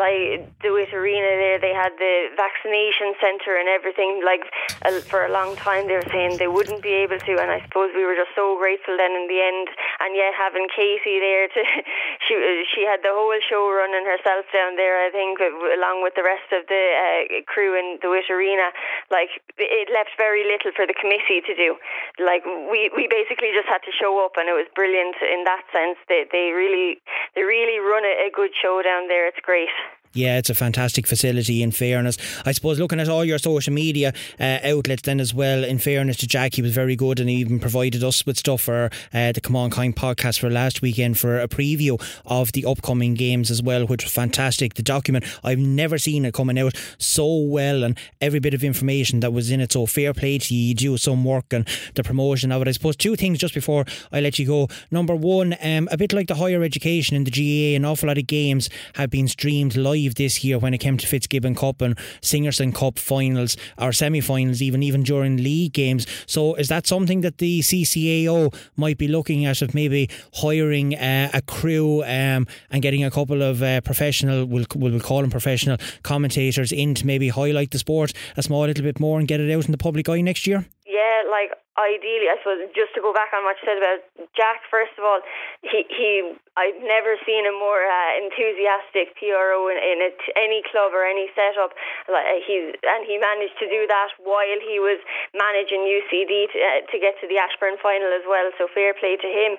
like the WIT Arena there, they had the vaccination centre and everything. Like uh, for a long time, they were saying they wouldn't be able to, and I suppose we were just so grateful then in the end. And yet having Casey there to, she she had the whole show running herself down there. I think along with the rest of the uh, crew in the WIT Arena, like it left very little for the committee to do. Like we we basically just had to show up, and it was brilliant in that sense. They they really they really run a, a good show down there. It's great. Yeah, it's a fantastic facility. In fairness, I suppose looking at all your social media uh, outlets, then as well. In fairness to Jack, he was very good, and he even provided us with stuff for uh, the Come On Kind podcast for last weekend for a preview of the upcoming games as well, which was fantastic. The document I've never seen it coming out so well, and every bit of information that was in it. So fair play to you. You do some work and the promotion of it. I suppose two things just before I let you go. Number one, um, a bit like the higher education in the GAA, an awful lot of games have been streamed live this year when it came to Fitzgibbon Cup and Sigerson Cup finals or semi finals, even even during league games. So is that something that the CCAO might be looking at of maybe hiring uh, a crew um, and getting a couple of uh, professional, we'll, we'll call them professional commentators in to maybe highlight the sport a small little bit more and get it out in the public eye next year? Yeah, like ideally, I suppose, just to go back on what you said about Jack, first of all, he, he I've never seen a more uh, enthusiastic PRO in, in a, any club or any setup. Like uh, he's and he managed to do that while he was managing UCD to, uh, to get to the Ashbourne final as well. So fair play to him.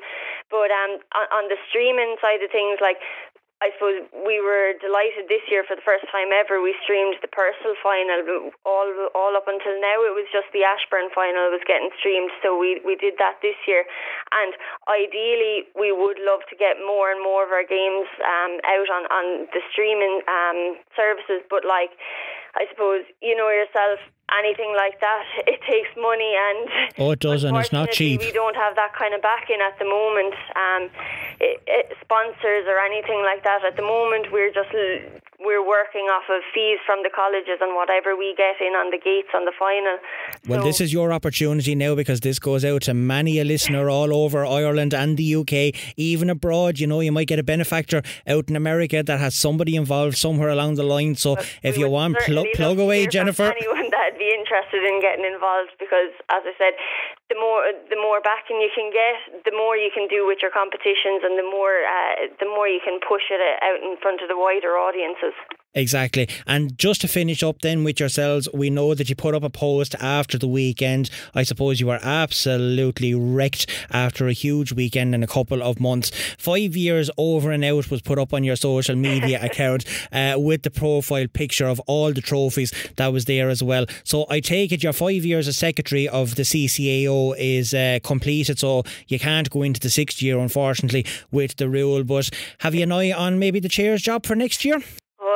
But um, on, on the streaming side of things, like I suppose we were delighted this year for the first time ever. We streamed the Purcell final. All all up until now, it was just the Ashbourne final was getting streamed. So we we did that this year, and ideally we would love to get more and more of our games um, out on on the streaming um, services. But like, I suppose you know yourself, anything like that, it takes money and oh, it does, and it's not cheap. We don't have that kind of backing at the moment. Um, it, it, sponsors or anything like that at the moment. We're just we're working off of fees from the colleges and whatever we get in on the gates on the final. Well, so this is your opportunity now because this goes out to many a listener all over Ireland and the UK, even abroad. You know, you might get a benefactor out in America that has somebody involved somewhere along the line. So but if you want, plug plug away, Jennifer. That'd interested in getting involved because, as I said, the more the more backing you can get, the more you can do with your competitions, and the more uh, the more you can push it out in front of the wider audiences. Exactly. And just to finish up then with yourselves, we know that you put up a post after the weekend. I suppose you were absolutely wrecked after a huge weekend in a couple of months. Five years over and out was put up on your social media account uh, with the profile picture of all the trophies that was there as well. So I take it your five years as secretary of the CCAO is uh, completed, so you can't go into the sixth year, unfortunately, with the rule. But have you an eye on maybe the chair's job for next year?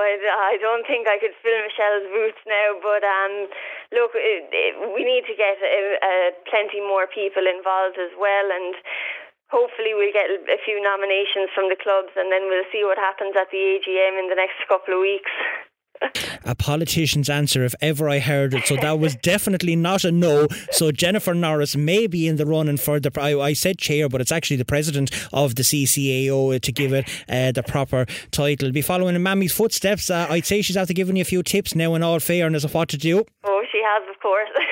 I, I don't think I could fill Michelle's boots now, but um, look, it, it, we need to get uh, uh, plenty more people involved as well, and hopefully we'll get a few nominations from the clubs, and then we'll see what happens at the AGM in the next couple of weeks a politician's answer if ever I heard it. So that was definitely not a no. So Jennifer Norris may be in the running for the. I, I said chair, but it's actually the president of the CCAO to give it uh, the proper title. Be following in Mammy's footsteps. Uh, I'd say she's after giving you a few tips now in all fairness of what to do. Oh, she has, of course.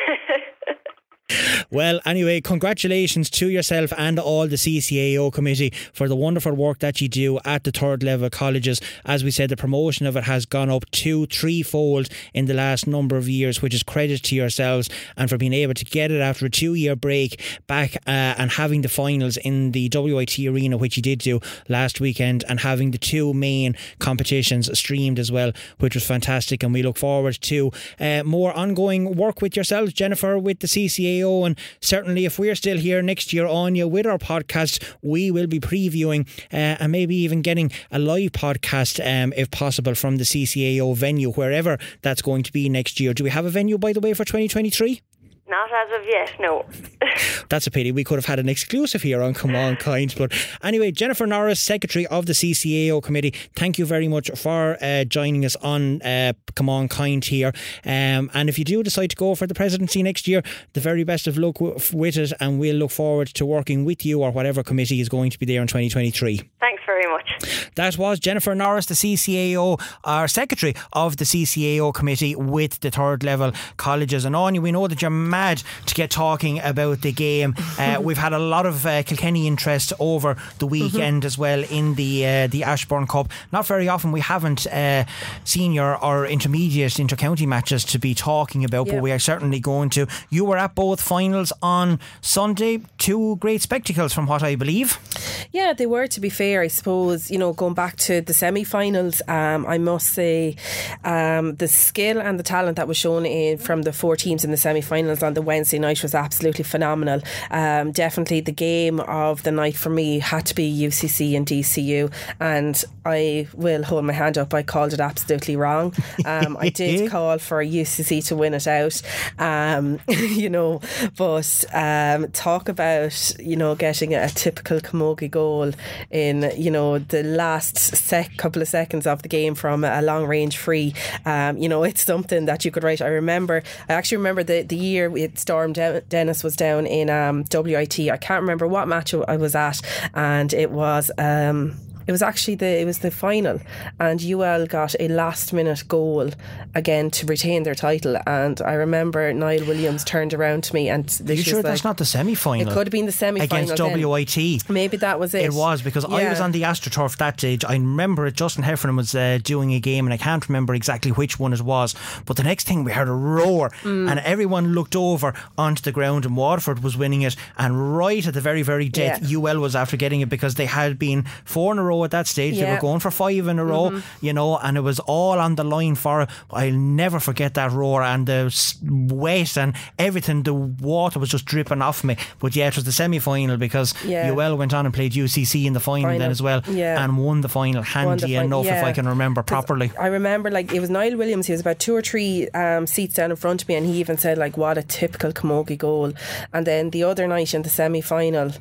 Well, anyway, congratulations to yourself and all the CCAO committee for the wonderful work that you do at the third level colleges. As we said, the promotion of it has gone up two, threefold in the last number of years, which is credit to yourselves and for being able to get it after a two year break back uh, and having the finals in the WIT arena, which you did do last weekend, and having the two main competitions streamed as well, which was fantastic. And we look forward to uh, more ongoing work with yourselves, Jennifer, with the CCAO and certainly, if we're still here next year on you with our podcast, we will be previewing uh, and maybe even getting a live podcast, um, if possible, from the CCAO venue, wherever that's going to be next year. Do we have a venue, by the way, for 2023? Not as of yet, no. That's a pity. We could have had an exclusive here on Come On Kind. But anyway, Jennifer Norris, Secretary of the CCAO Committee, thank you very much for uh, joining us on uh, Come On Kind here. Um, and if you do decide to go for the presidency next year, the very best of luck with it. And we'll look forward to working with you or whatever committee is going to be there in 2023. Thanks very much. That was Jennifer Norris, the CCAO, our Secretary of the CCAO Committee with the third level colleges. And on you, we know that you're mad to get talking about the game. Uh, we've had a lot of uh, Kilkenny interest over the weekend mm-hmm. as well in the uh, the Ashbourne Cup. Not very often we haven't uh, senior or intermediate intercounty matches to be talking about, yep. but we are certainly going to. You were at both finals on Sunday. Two great spectacles, from what I believe. Yeah, they were. To be fair, I suppose you know going back to the semi-finals, um, I must say um, the skill and the talent that was shown in, from the four teams in the semi-finals on the Wednesday night was absolutely phenomenal. Um, definitely the game of the night for me had to be UCC and DCU, and I will hold my hand up. I called it absolutely wrong. Um, I did call for UCC to win it out, um, you know, but um, talk about you know getting a typical Camogie goal in you know the last sec- couple of seconds of the game from a long range free. Um, you know, it's something that you could write. I remember. I actually remember the the year it Storm Dennis was down in um, WIT. I can't remember what match I was at, and it was. Um, it was actually the it was the final, and UL got a last minute goal again to retain their title. And I remember Niall Williams turned around to me and you sure like, that's not the semi final? It could have been the semi final against WIT. Maybe that was it. It was because yeah. I was on the AstroTurf that day. I remember it. Justin Heffernan was uh, doing a game, and I can't remember exactly which one it was. But the next thing we heard a roar, mm. and everyone looked over onto the ground, and Waterford was winning it. And right at the very very death, yeah. UL was after getting it because they had been four in a row at that stage. Yeah. They were going for five in a row, mm-hmm. you know, and it was all on the line for. I'll never forget that roar and the wet and everything. The water was just dripping off me. But yeah, it was the semi final because yeah. UL went on and played UCC in the final, final. then as well yeah. and won the final handy the enough yeah. if I can remember properly. I remember like it was Niall Williams. He was about two or three um, seats down in front of me, and he even said like, "What a typical Camogie goal." And then the other night in the semi final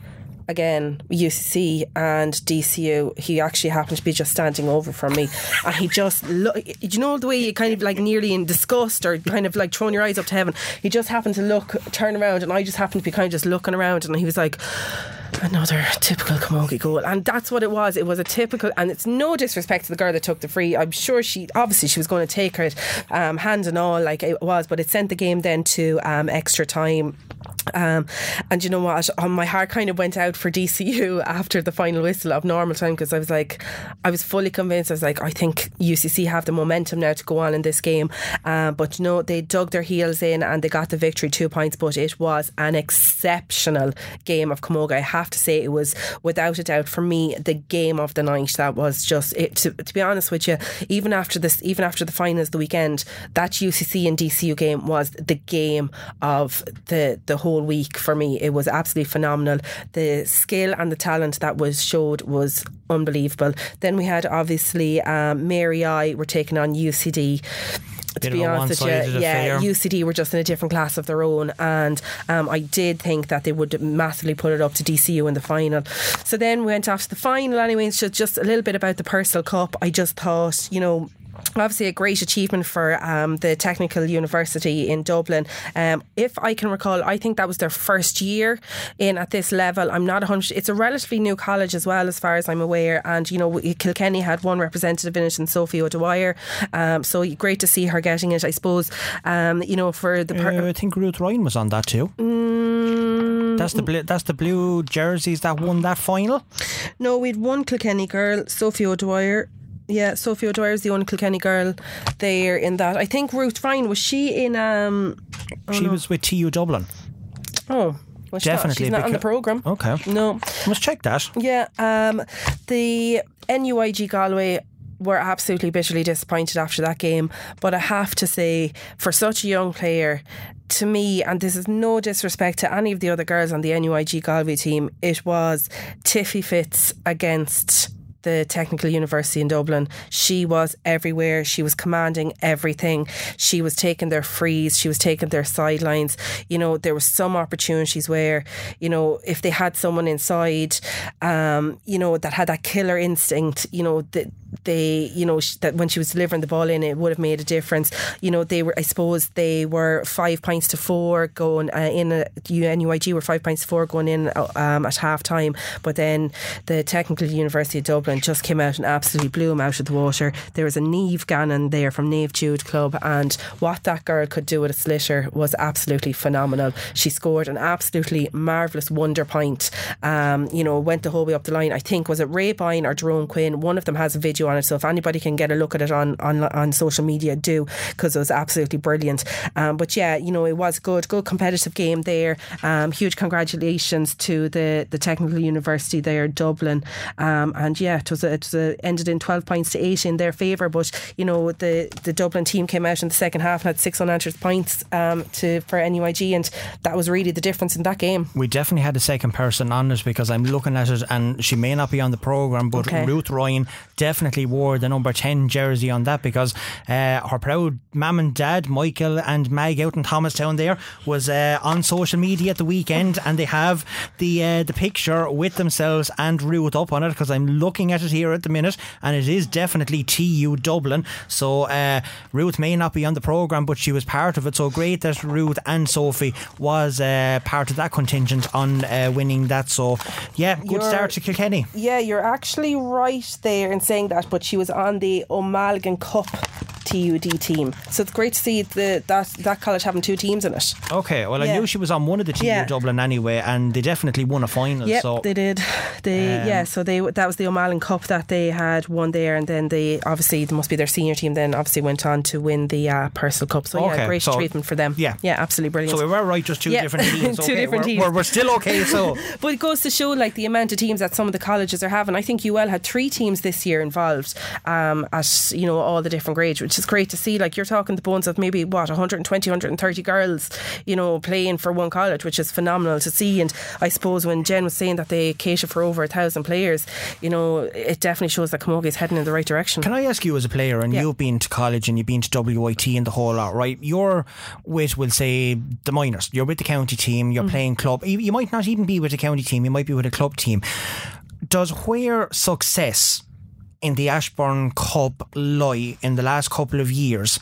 again UCC and DCU he actually happened to be just standing over from me and he just look you know the way you kind of like nearly in disgust or kind of like throwing your eyes up to heaven he just happened to look turn around and I just happened to be kind of just looking around and he was like Another typical Camogie goal, and that's what it was. It was a typical, and it's no disrespect to the girl that took the free. I'm sure she, obviously, she was going to take it, um, hand and all, like it was, but it sent the game then to um, extra time. Um, and you know what? My heart kind of went out for DCU after the final whistle of normal time because I was like, I was fully convinced. I was like, I think UCC have the momentum now to go on in this game. Um, but know, they dug their heels in and they got the victory, two points. But it was an exceptional game of Camogie. I have to say, it was without a doubt for me the game of the night. That was just it. To, to be honest with you, even after this, even after the finals the weekend, that UCC and DCU game was the game of the the whole week for me. It was absolutely phenomenal. The skill and the talent that was showed was unbelievable. Then we had obviously um, Mary I were taking on UCD to be honest with you, yeah, affair. UCD were just in a different class of their own, and um, I did think that they would massively put it up to DCU in the final. So then we went off to the final anyway. So just a little bit about the Purcell Cup. I just thought, you know. Obviously, a great achievement for um, the Technical University in Dublin. Um, if I can recall, I think that was their first year in at this level. I'm not 100. It's a relatively new college as well, as far as I'm aware. And you know, Kilkenny had one representative in it, and Sophie O'Dwyer. Um, so great to see her getting it. I suppose. Um, you know, for the per- Uh, I think Ruth Ryan was on that too. Mm, That's the blue, that's the blue jerseys that won that final. No, we'd one Kilkenny girl, Sophie O'Dwyer. Yeah, Sophie O'Dwyer is the only Kilkenny girl there in that. I think Ruth Ryan was she in um she was with TU Dublin. oh well, she's not- Definitely, she's not on the programme. Okay, No. I must check that. Yeah, um, the NUIG Galway were absolutely bitterly disappointed after that game. But I have to say, for such a young player, to me, and this is no disrespect to any of the other girls on the NUIG Galway team, it was Tiffy Fitz against the Technical University in Dublin. She was everywhere. She was commanding everything. She was taking their frees. She was taking their sidelines. You know, there was some opportunities where, you know, if they had someone inside, um, you know, that had that killer instinct, you know, that they, you know, sh- that when she was delivering the ball in, it would have made a difference. You know, they were, I suppose, they were five points to four going uh, in. A, were five points to four going in uh, um, at half time, but then the Technical University of Dublin just came out and absolutely blew them out of the water. There was a Niamh Gannon there from Neve Jude Club, and what that girl could do with a sliotar was absolutely phenomenal. She scored an absolutely marvellous wonder point. Um, you know, went the whole way up the line. I think was it Ray Byrne or Jerome Quinn. One of them has a video on it, so if anybody can get a look at it on on, on social media, do because it was absolutely brilliant. Um, but yeah, you know, it was good, good competitive game there. Um, huge congratulations to the the Technical University there, Dublin. Um, and yeah, it was a, it was a, ended in twelve points to eight in their favour. But you know, the the Dublin team came out in the second half and had six unanswered points um, to for NUIG, and that was really the difference in that game. We definitely had a second person on it because I'm looking at it and she may not be on the programme, but Okay. Ruth Ryan definitely wore the number 10 jersey on that because uh, her proud mum and dad, Michael and Mag out in Thomastown there, was uh, on social media at the weekend and they have the uh, the picture with themselves and Ruth up on it because I'm looking at it here at the minute and it is definitely TU Dublin. So uh, Ruth may not be on the programme, but she was part of it. So great that Ruth and Sophie was uh, part of that contingent on uh, winning that. So yeah, good You're- start to Kilkenny. Yeah, you're actually right there in saying that, but she was on the O'Malgan Cup TUD team. So it's great to see the that that college having two teams in it. Okay, well, I Yeah. knew she was on one of the TU Yeah. Dublin anyway, and they definitely won a final. Yep, so they did. They Um, yeah, so they that was the O'Mallan Cup that they had won there, and then they obviously must be their senior team. Then obviously went on to win the uh, Purcell Cup. So yeah, great so- treatment for them. yeah. yeah, absolutely brilliant. So we were right, just two Yeah. different teams. Two Okay, different we're, teams. We're, we're still okay. So But it goes to show like the amount of teams that some of the colleges are having. I think UL had three teams this year involved um, at you know all the different grades, which is great to see. Like you're talking the bones of maybe what 120, 130 girls, you know, playing for one college, which is phenomenal to see. And I suppose when Jen was saying that they cater for over a thousand players, you know, it definitely shows that Camogie is heading in the right direction. Can I ask you as a player, and Yeah. you've been to college and you've been to WIT and the whole lot, right? You're with, we'll say, the minors. You're with the county team. You're mm. playing club. You, you might not even be with the county team. You might be with a club team. Does where success in the Ashbourne Cup lie in the last couple of years?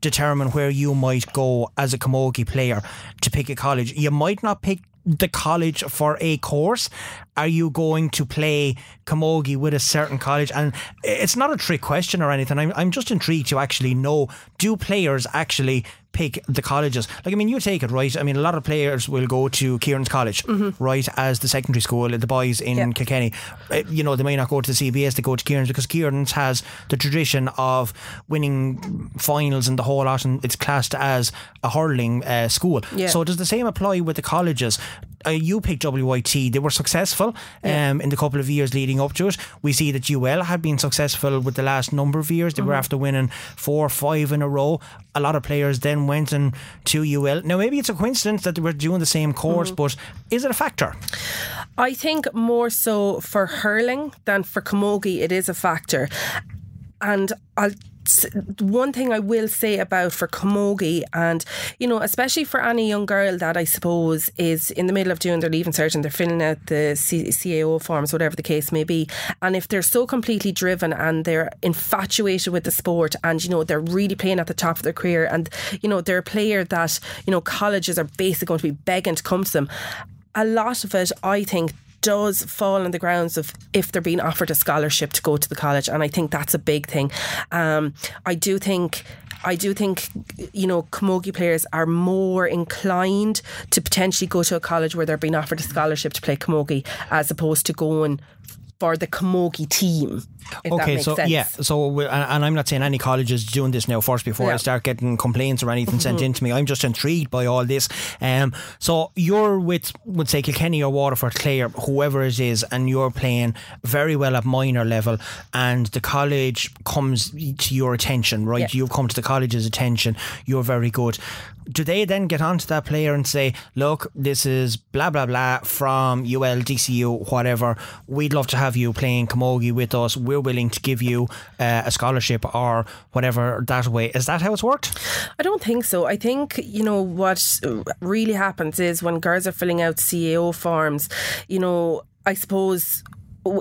Determine where you might go as a Camogie player to pick a college. You might not pick the college for a course? Are you going to play camogie with a certain college? And it's not a trick question or anything. I'm, I'm just intrigued to actually know do players actually pick the colleges? Like, I mean, you take it, right? I mean, a lot of players will go to Kieran's College, right, as the secondary school, the boys in Yeah. Kilkenny. Uh, You know, they may not go to the CBS, they go to Kieran's because Kieran's has the tradition of winning finals and the whole lot, and it's classed as a hurling uh, school. Yeah. So does the same apply with the colleges? Uh, you picked WIT, they were successful um, in the couple of years leading up to it. We see that UL had been successful with the last number of years. They were after winning four or five in a row. A lot of players then went and to UL. Now, maybe it's a coincidence that they were doing the same course, but is it a factor? I think more so for hurling than for camogie, it is a factor. And I'll one thing I will say about for camogie, and you know, especially for any young girl that I suppose is in the middle of doing their leaving cert and they're filling out the CAO forms, whatever the case may be, and if they're so completely driven and they're infatuated with the sport, and you know they're really playing at the top of their career, and you know they're a player that you know colleges are basically going to be begging to come to them. A lot of it, I think, does fall on the grounds of if they're being offered a scholarship to go to the college, and I think that's a big thing. Um, I do think. I do think, you know, camogie players are more inclined to potentially go to a college where they're being offered a scholarship to play camogie as opposed to going for the camogie team. Okay, so sense. yeah, so and, I'm not saying any college is doing this now first before I start getting complaints or anything Mm-hmm. sent in to me. I'm just intrigued by all this. Um, so you're with, would say Kilkenny or Waterford, Clare, whoever it is, and you're playing very well at minor level, and the college comes to your attention, right? Yeah. You've come to the college's attention. You're very good. Do they then get onto that player and say, "Look, this is blah blah blah from UL, DCU, whatever. We'd love to have you playing camogie with us. We're willing to give you uh, a scholarship or whatever that way." Is that how it's worked? I don't think so. I think, you know, what really happens is when girls are filling out CAO forms, you know, I suppose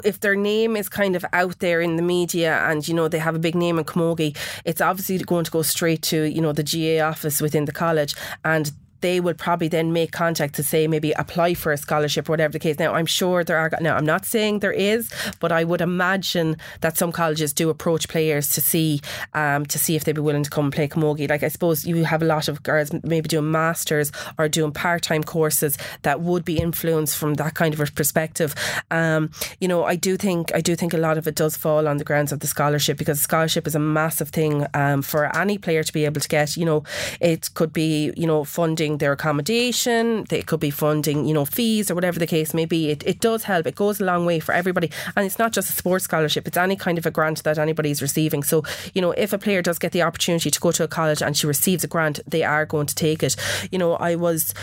if their name is kind of out there in the media and you know they have a big name in camogie it's obviously going to go straight to you know the GA office within the college and they would probably then make contact to say maybe apply for a scholarship or whatever the case. Now I'm sure there are now I'm not saying there is, but I would imagine that some colleges do approach players to see um, to see if they'd be willing to come and play camogie. Like I suppose you have a lot of girls maybe doing masters or doing part time courses that would be influenced from that kind of a perspective. Um, you know, I do think I do think a lot of it does fall on the grounds of the scholarship because scholarship is a massive thing um, for any player to be able to get. You know, it could be you know funding their accommodation, it could be funding you know fees or whatever the case may be. It, it does help. It goes a long way for everybody, and it's not just a sports scholarship. It's any kind of a grant that anybody's receiving. So you know, if a player does get the opportunity to go to a college and she receives a grant, they are going to take it. You know, I was,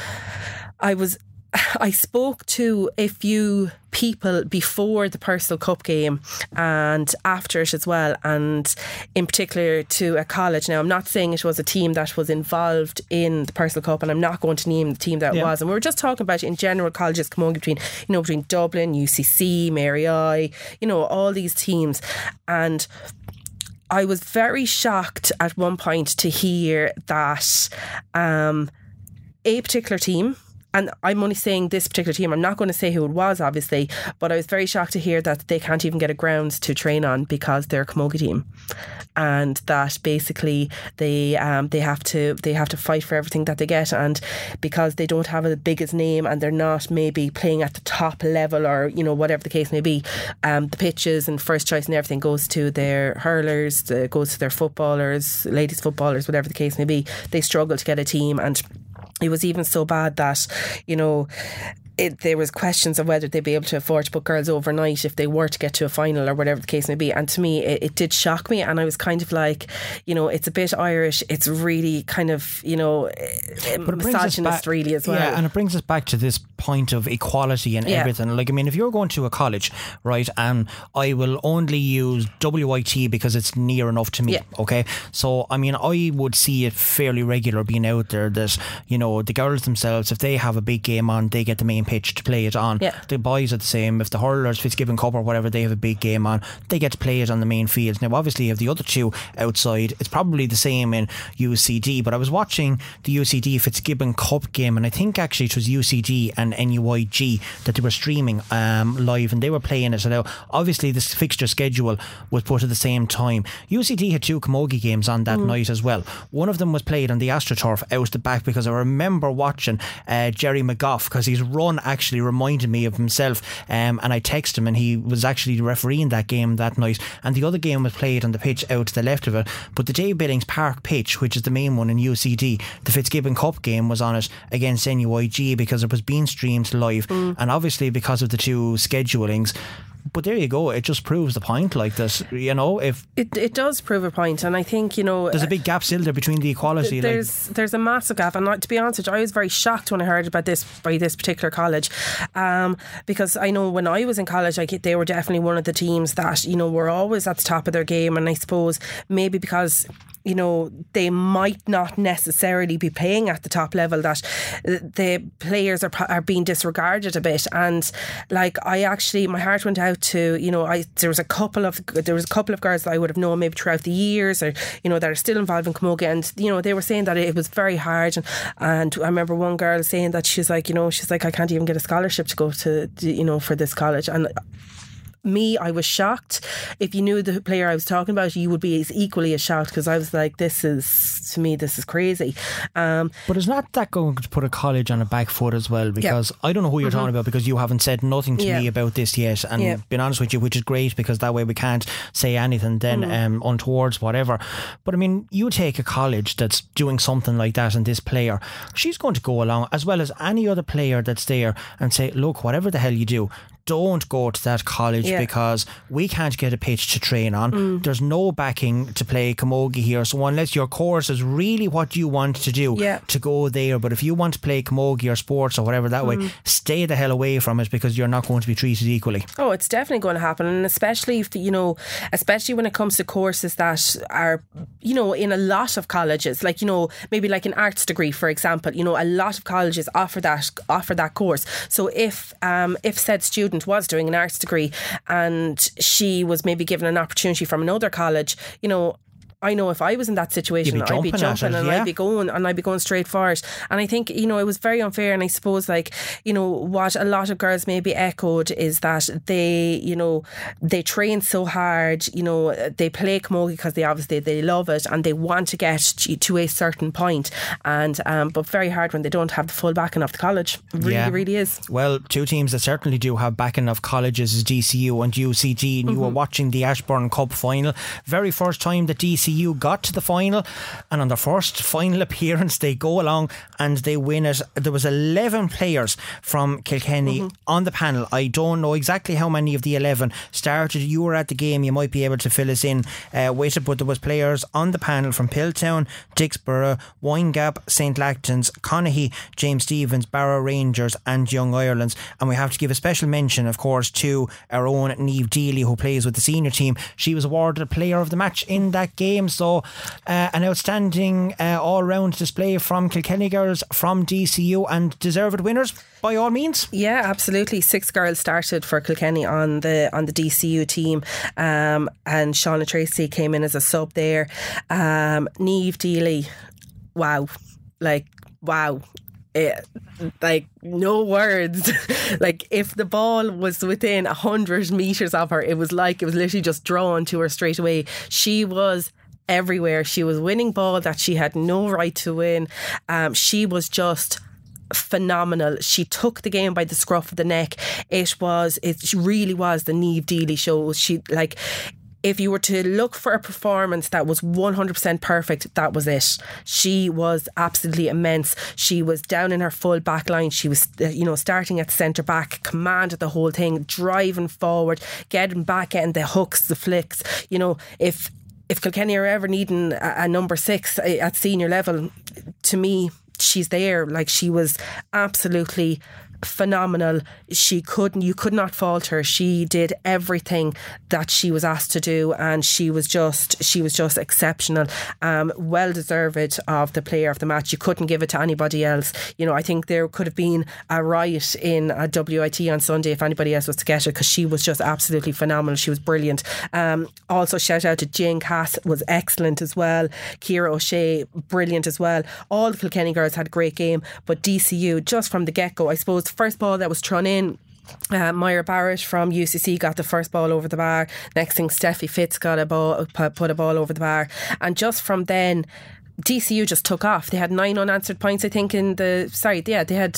I was. I spoke to a few people before the Purcell Cup game and after it as well, and in particular to a college. Now, I'm not saying it was a team that was involved in the Purcell Cup, and I'm not going to name the team that it Yeah. was. And we were just talking about in general colleges come on between, you know, between Dublin, UCC, Mary I, you know, all these teams, and. I was very shocked at one point to hear that um, a particular team, and I'm only saying this particular team, I'm not going to say who it was, obviously, but I was very shocked to hear that they can't even get a ground to train on because they're a camogie team. And that basically they um, they have to they have to fight for everything that they get, and because they don't have the biggest name and they're not maybe playing at the top level or you know whatever the case may be, um, the pitches and first choice and everything goes to their hurlers, goes to their footballers, ladies footballers, whatever the case may be. They struggle to get a team and it was even so bad that you know it, there was questions of whether they'd be able to afford to put girls overnight if they were to get to a final or whatever the case may be. And to me, it, it did shock me, and I was kind of like, you know, it's a bit Irish. It's really kind of you know eh, But it brings us misogynist, back- really as well. Yeah, and it brings us back to this point of equality and Yeah. everything. Like, I mean, if you're going to a college, right, and I will only use WIT because it's near enough to me, Yeah. okay? So, I mean, I would see it fairly regular being out there that, you know, the girls themselves, if they have a big game on, they get the main pitch to play it on. Yeah. The boys are the same. If the hurlers, Fitzgibbon Cup or whatever, they have a big game on, they get to play it on the main fields. Now, obviously, if the other two outside, it's probably the same in UCD. But I was watching the UCD Fitzgibbon Cup game, and I think actually it was UCD and NUIG that they were streaming um, live, and they were playing it. So now, obviously, this fixture schedule was put at the same time. UCD had two Camogie games on that night as well. One of them was played on the AstroTurf out the back because I remember watching uh, Jerry McGough because he's run actually reminded me of himself. Um, and I texted him, and he was actually refereeing that game that night. And the other game was played on the pitch out to the left of it. But the Dave Billings Park pitch, which is the main one in UCD, the Fitzgibbon Cup game was on it against NUIG because it was being streamed live. And obviously, because of the two schedulings, but there you go. It just proves the point. Like this, you know, if It, it does prove a point, and I think you know there's a big gap still there between the equality. like, there's there's a massive gap, and like, to be honest, with you, I was very shocked when I heard about this by this particular college, um, because I know when I was in college, like they were definitely one of the teams that you know were always at the top of their game, and I suppose maybe because you know they might not necessarily be playing at the top level that uh, the players are are being disregarded a bit. And like I actually my heart went out to you know I there was a couple of there was a couple of girls that I would have known maybe throughout the years or you know that are still involved in Camogie. And you know they were saying that it was very hard. And, and I remember one girl saying that she's like you know she's like I can't even get a scholarship to go to you know for this college. And me, I was shocked. If you knew the player I was talking about, you would be as equally as shocked because I was like, "This is to me, this is crazy." Um, But is not that going to put a college on a back foot as well? Because I don't know who you're talking about because you haven't said nothing to Mm-hmm. Yeah. me about this yet. And Yeah. being honest with you, which is great because that way we can't say anything then Mm-hmm. um, untowards, whatever. But I mean, you take a college that's doing something like that and this player, she's going to go along as well as any other player that's there and say, look, whatever the hell you do, don't go to that college Yeah. because we can't get a pitch to train on. Mm. There's no backing to play camogie here. So unless your course is really what you want to do, Yeah. to go there. But if you want to play camogie or sports or whatever that Mm. way, stay the hell away from it because you're not going to be treated equally. Oh, it's definitely going to happen, and especially if you know, especially when it comes to courses that are, you know, in a lot of colleges, like you know, maybe like an arts degree, for example. You know, a lot of colleges offer that offer that course. So if um if said student was doing an arts degree and she was maybe given an opportunity from another college, you know. I know if I was in that situation, I'd be jumping at jumping it, and yeah. I'd be going and I'd be going straight for it. And I think, you know, it was very unfair. And I suppose, like, you know, what a lot of girls maybe echoed is that they, you know, they train so hard, you know, they play camogie because they obviously they love it and they want to get to a certain point. And, um, but very hard when they don't have the full backing of the college. It really, Yeah. really is. Well, two teams that certainly do have backing of colleges is DCU and UCD, and you Mm-hmm. were watching the Ashbourne Cup final. Very first time that DCU got to the final, and on their first final appearance, they go along and they win it. There was 11 players from Kilkenny Mm-hmm. on the panel. I don't know exactly how many of the 11 started. You were at the game, you might be able to fill us in uh, with it, but there was players on the panel from Piltown, Dicksboro, Windgap, St. Lachtain's, Conahy, James Stephens, Barrow Rangers and Young Ireland's. And we have to give a special mention, of course, to our own Niamh Deely, who plays with the senior team. She was awarded a player of the match in that game. So uh, an outstanding uh, all-round display from Kilkenny girls, from DCU and deserved winners by all means. Yeah, absolutely. Six girls started for Kilkenny on the on the DCU team, um, and Shauna Tracy came in as a sub there. Um, Niamh Deely, wow, like wow. Eh, like no words like if the ball was within a hundred meters of her it was like it was literally just drawn to her straight away she was everywhere she was winning ball that she had no right to win um, she was just phenomenal. She took the game by the scruff of the neck. It was, it really was the Niamh Deely show. She like. If you were to look for a performance that was 100% perfect, that was it. She was absolutely immense. She was down in her full back line. She was, uh, you know, starting at centre back, commanded the whole thing, driving forward, getting back, getting the hooks, the flicks. You know, if if Kilkenny are ever needing a, a number six uh, at senior level, to me, she's there. Like she was absolutely phenomenal. She couldn't, you could not fault her. She did everything that she was asked to do, and she was just, she was just exceptional. Um, well deserved of the player of the match. You couldn't give it to anybody else. You know, I think there could have been a riot in a WIT on Sunday if anybody else was to get it because she was just absolutely phenomenal. She was brilliant. Um, also, shout out to Jane Cass was excellent as well. Kira O'Shea brilliant as well. All the Kilkenny girls had a great game, but DCU just from the get go, I suppose the first ball that was thrown in uh, Myra Barrett from UCC got the first ball over the bar. Next thing, Steffi Fitz got a ball, put a ball over the bar, and just from then, DCU just took off. They had nine unanswered points, I think, in the sorry, yeah, they had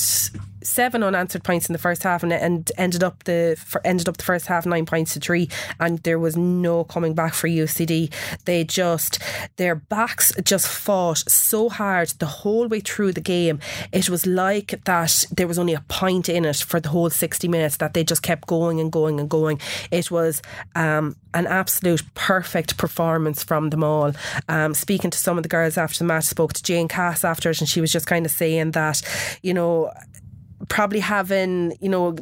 seven unanswered points in the first half and, and ended up the ended up the first half nine points to three and there was no coming back for UCD they just their backs just fought so hard the whole way through the game. It was like that there was only a point in it for the whole 60 minutes that they just kept going and going and going. It was um, an absolute perfect performance from them all. Um, speaking to some of the girls after the match spoke to Jane Cass after it and she was just kind of saying that you know probably having, you know,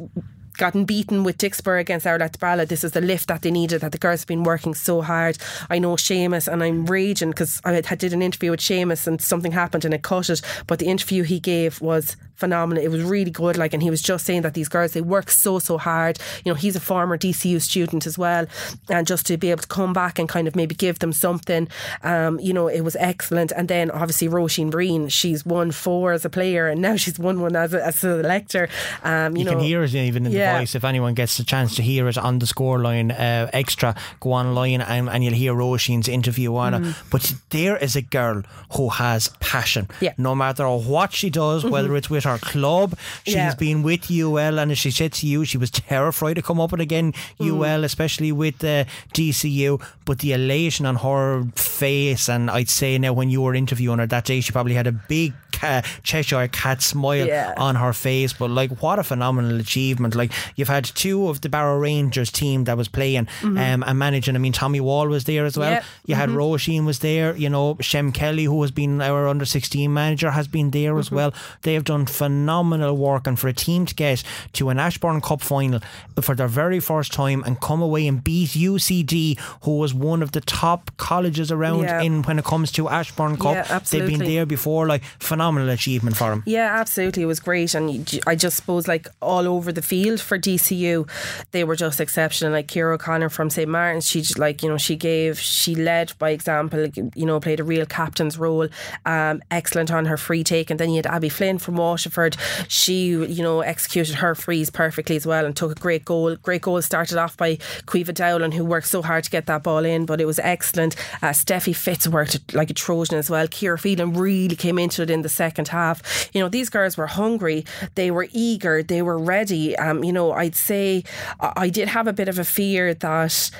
gotten beaten with Dicksboro against Oulart-The Ballagh. This is the lift that they needed, that the girls have been working so hard. I know Seamus, and I'm raging because I had did an interview with Seamus and something happened and it cut it. But the interview he gave was phenomenal. It was really good. Like, and he was just saying that these girls they work so so hard. You know, he's a former DCU student as well, and just to be able to come back and kind of maybe give them something, um, you know, it was excellent. And then obviously Roisin Breen, she's won four as a player, and now she's won one as a, as a lector. Um, you, you know, can hear it even in Yeah. The voice. If anyone gets the chance to hear it on the scoreline uh, extra, go online and, and you'll hear Roisin's interview on it. But there is a girl who has passion. Mm. Yeah. Mm-hmm. No matter what she does, whether it's with her club, she's Yeah. been with UL, and as she said to you, she was terrified to come up and again Mm. UL, especially with uh, DCU. But the elation on her face, and I'd say now when you were interviewing her that day, she probably had a big ca- Cheshire cat smile Yeah. on her face. But like, what a phenomenal achievement! Like, you've had two of the Barrow Rangers team that was playing mm-hmm. um, and managing. I mean, Tommy Wall was there as well. Yep. You had mm-hmm. Roisin was there. You know, Shem Kelly, who has been our under sixteen manager, has been there as mm-hmm. well. They have done phenomenal work, and for a team to get to an Ashbourne Cup final for their very first time and come away and beat UCD, who was one of the top colleges around Yeah. in when it comes to Ashbourne Cup. Yeah, They've been there before. Like phenomenal achievement for them. Yeah, absolutely. It was great. And I just suppose, like, all over the field for DCU, they were just exceptional. Like, Kira O'Connor from St. Martin's, she, just, like, you know, she gave, she led by example, you know, played a real captain's role. Um, excellent on her free take. And then you had Abby Flynn from Waterford. She, you know, executed her frees perfectly as well and took a great goal. Great goal started off by Cueva Dowland, who worked so hard to get that ball in, but it was excellent. Uh, Steffi Fitz worked like a Trojan as well. Kira Phelan really came into it in the second half. You know, these girls were hungry, they were eager, they were ready. Um, you know, I'd say I did have a bit of a fear that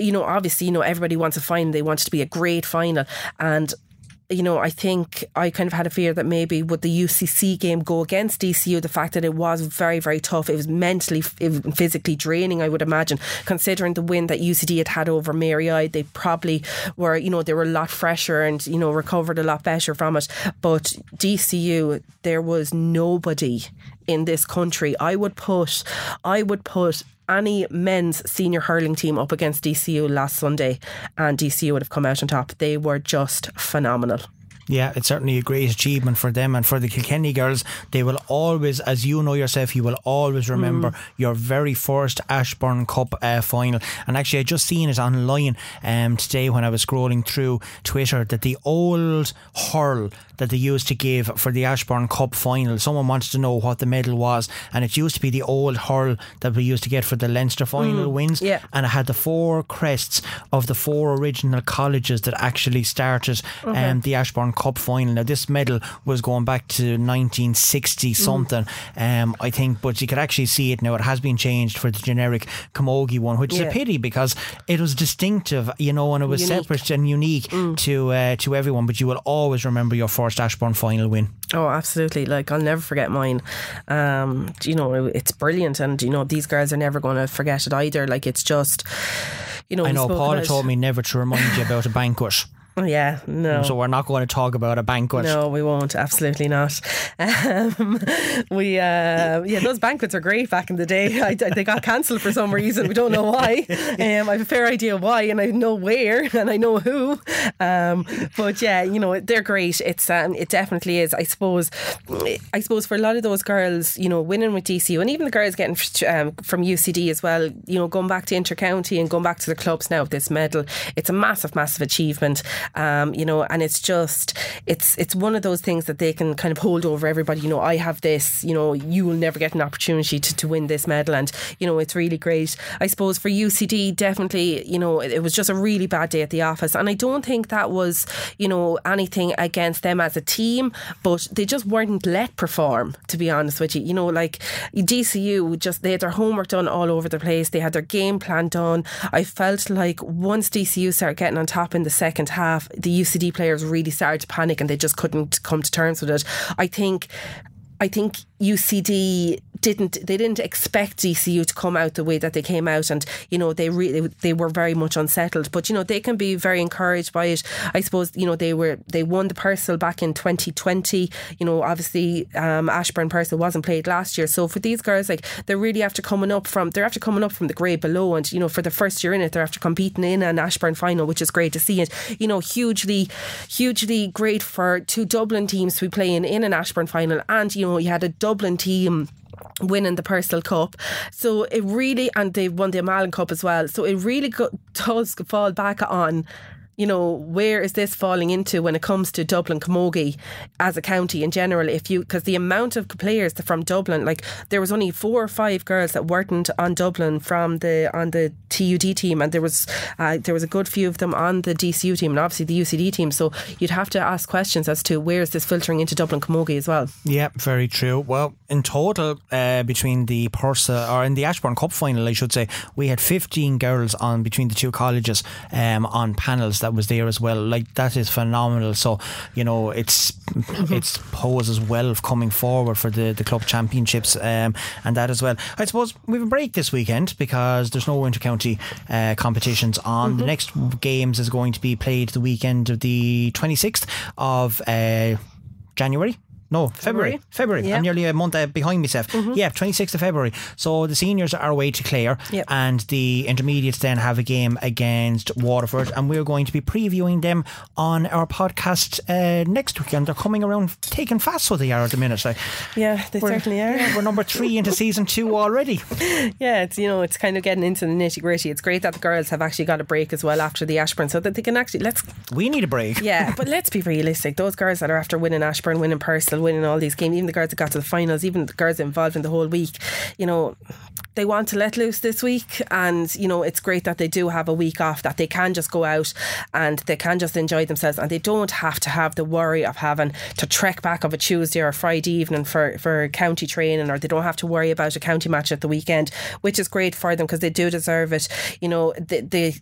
you know, obviously, you know, everybody wants a final. They want it to be a great final. And you know, I think I kind of had a fear that maybe would the UCC game go against DCU, the fact that it was very, very tough. It was mentally, it was physically draining, I would imagine, considering the win that UCD had had over Mary I. They probably were, you know, they were a lot fresher and, you know, recovered a lot better from it. But DCU, there was nobody in this country. I would put, I would put any men's senior hurling team up against DCU last Sunday, and DCU would have come out on top. They were just phenomenal. Yeah, it's certainly a great achievement for them and for the Kilkenny girls. They will always, as you know yourself, you will always remember your very first Ashbourne Cup uh, final. And actually, I just seen it online um, today when I was scrolling through Twitter that the old hurl that they used to give for the Ashbourne Cup final, someone wanted to know what the medal was, and it used to be the old hurl that we used to get for the Leinster final wins, yeah. and it had the four crests of the four original colleges that actually started um, the Ashbourne Cup final. Now, this medal was going back to 1960 something, um, I think, but you could actually see it now. It has been changed for the generic Camogie one, which is a pity because it was distinctive, you know, and it was Unique. separate and unique to uh, to everyone. But you will always remember your first Ashbourne final win. Oh, absolutely! Like I'll never forget mine. Um, you know, it's brilliant, and you know these girls are never going to forget it either. Like it's just, you know, I know Paula told me never to remind you about a banquet. Yeah, no. So we're not going to talk about a banquet. No, we won't. Absolutely not. Um, we, uh, yeah, those banquets are great back in the day. I, they got cancelled for some reason. We don't know why. Um, I have a fair idea why, and I know where, and I know who. Um, but yeah, you know, they're great. It's um, it definitely is. I suppose. I suppose for a lot of those girls, you know, winning with DCU, and even the girls getting um, from UCD as well. You know, going back to intercounty and going back to the clubs now with this medal, it's a massive, massive achievement. Um, you know, and it's just it's it's one of those things that they can kind of hold over everybody. You know, I have this. You know, you will never get an opportunity to, to win this medal, and you know, it's really great. I suppose for UCD, definitely, you know, it, it was just a really bad day at the office, and I don't think that was you know anything against them as a team, but they just weren't let perform. To be honest with you, you know, like DCU just they had their homework done all over the place. They had their game plan done. I felt like once DCU started getting on top in the second half, the UCD players really started to panic and they just couldn't come to terms with it. I think I think UCD didn't they didn't expect DCU to come out the way that they came out and you know they really they were very much unsettled. But you know they can be very encouraged by it. I suppose you know they were they won the Purcell back in 2020 you know obviously um, Ashbourne Purcell wasn't played last year. So for these girls like they're really after coming up from they're after coming up from the grade below. And you know for the first year in it they're after competing in an Ashbourne final which is great to see. It you know hugely hugely great for two Dublin teams to be playing in an Ashbourne final. And you know you had a Dublin team winning the Purcell Cup. So it really, and they won the O'Malley Cup as well. So it really go, does fall back on you know, where is this falling into when it comes to Dublin Camogie as a county in general? If you, because the amount of players from Dublin, like there was only four or five girls that weren't on Dublin from the on the TUD team, and there was uh, there was a good few of them on the DCU team, and obviously the UCD team. So you'd have to ask questions as to where is this filtering into Dublin Camogie as well. Yeah, very true. Well, in total, uh, between the Pursa or in the Ashbourne Cup final, I should say, we had 15 girls on between the two colleges um, on panels that was there as well. Like that is phenomenal. So you know, it's it's poses well of coming forward for the the club championships um, and that as well. I suppose we have a break this weekend because there's no intercounty uh, competitions on. The next games is going to be played the weekend of the 26th of uh, January. No, February. February. Yeah. I'm nearly a month uh, behind myself. Yeah, 26th of February. So the seniors are away to Clare Yep. and the intermediates then have a game against Waterford and we're going to be previewing them on our podcast uh, next weekend. They're coming around taking fast so they are at the minute. Like, Yeah, they certainly are. yeah, we're number three into season two already. Yeah, it's you know it's kind of getting into the nitty gritty. It's great that the girls have actually got a break as well after the Ashbourne, so that they can actually let's We need a break. yeah. But let's be realistic. Those girls that are after winning Ashbourne, winning Purcell, winning all these games, even the girls that got to the finals, even the girls involved in the whole week, you know, they want to let loose this week, and you know it's great that they do have a week off that they can just go out and they can just enjoy themselves, and they don't have to have the worry of having to trek back of a Tuesday or a Friday evening for for county training, or they don't have to worry about a county match at the weekend, which is great for them because they do deserve it. You know the the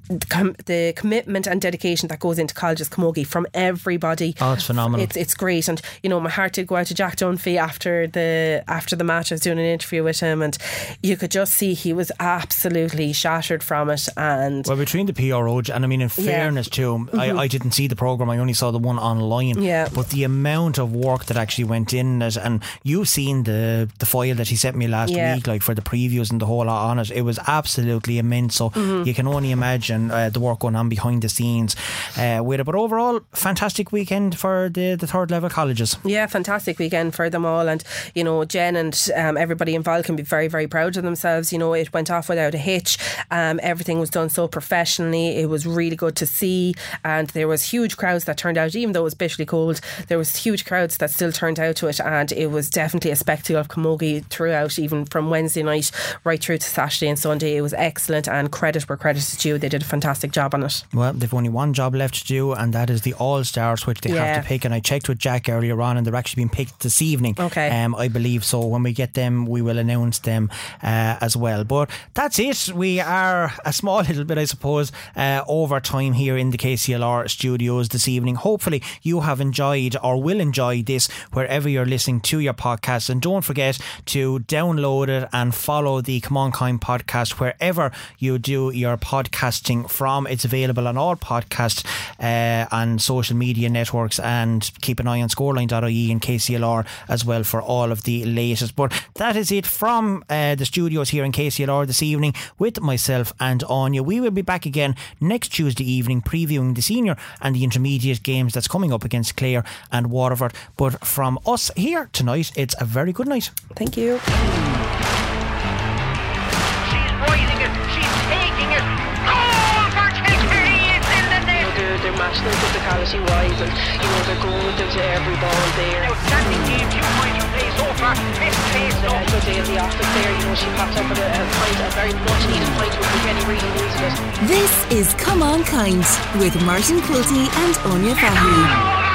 the commitment and dedication that goes into colleges camogie from everybody. Oh, it's phenomenal. It's it's great, and you know my heart did go out to Jack Dunphy after the after the match. I was doing an interview with him, and you could just see he was absolutely shattered from it. And Well, between the PRO and I mean, in Yeah. fairness to him, I, I didn't see the program. I only saw the one online. Yeah. But the amount of work that actually went in it, and you've seen the the file that he sent me last Yeah. week, like for the previews and the whole lot on it. It was absolutely immense. So Mm-hmm. you can only imagine uh, the work going on behind the scenes uh, with it. But overall, fantastic weekend for the the third level colleges. Yeah, fantastic weekend for them all, and you know Jen and um, everybody involved can be very, very proud of themselves. You know, it went off without a hitch. Um, everything was done so professionally. It was really good to see, and there was huge crowds that turned out, even though it was bitterly cold. There was huge crowds that still turned out to it, and it was definitely a spectacle of camogie throughout, even from Wednesday night right through to Saturday and Sunday. It was excellent, and credit where credit is due. They did a fantastic job on it. Well, they've only one job left to do, and that is the All Stars, which they Yeah. have to pick. And I checked with Jack earlier on, and they're actually being been picked this evening. Okay. Um, I believe so. When we get them, we will announce them uh, as well. But that's it. We are a small little bit, I suppose, uh, over time here in the KCLR studios this evening. Hopefully, you have enjoyed or will enjoy this wherever you're listening to your podcast. And don't forget to download it and follow the Come On Kind podcast wherever you do your podcasting from. It's available on all podcast uh, and social media networks. And keep an eye on scoreline.ie and KCLR as well for all of the latest. But that is it from uh, the studios here in KCLR this evening with myself and Anya. We will be back again next Tuesday evening previewing the senior and the intermediate games that's coming up against Clare and Waterford. But from us here tonight, it's a very good night. Thank you. They're, they're matching their physicality wise and, you know, they're going with them to every ball there. Outstanding game. Two points from play so far. Fifth place. A No. good day in the office there, you know, she popped up with a, a pint, a very much needed pint with Kenny really losing it. This is Come On Kind with Martin Quilty and Anya Fahy.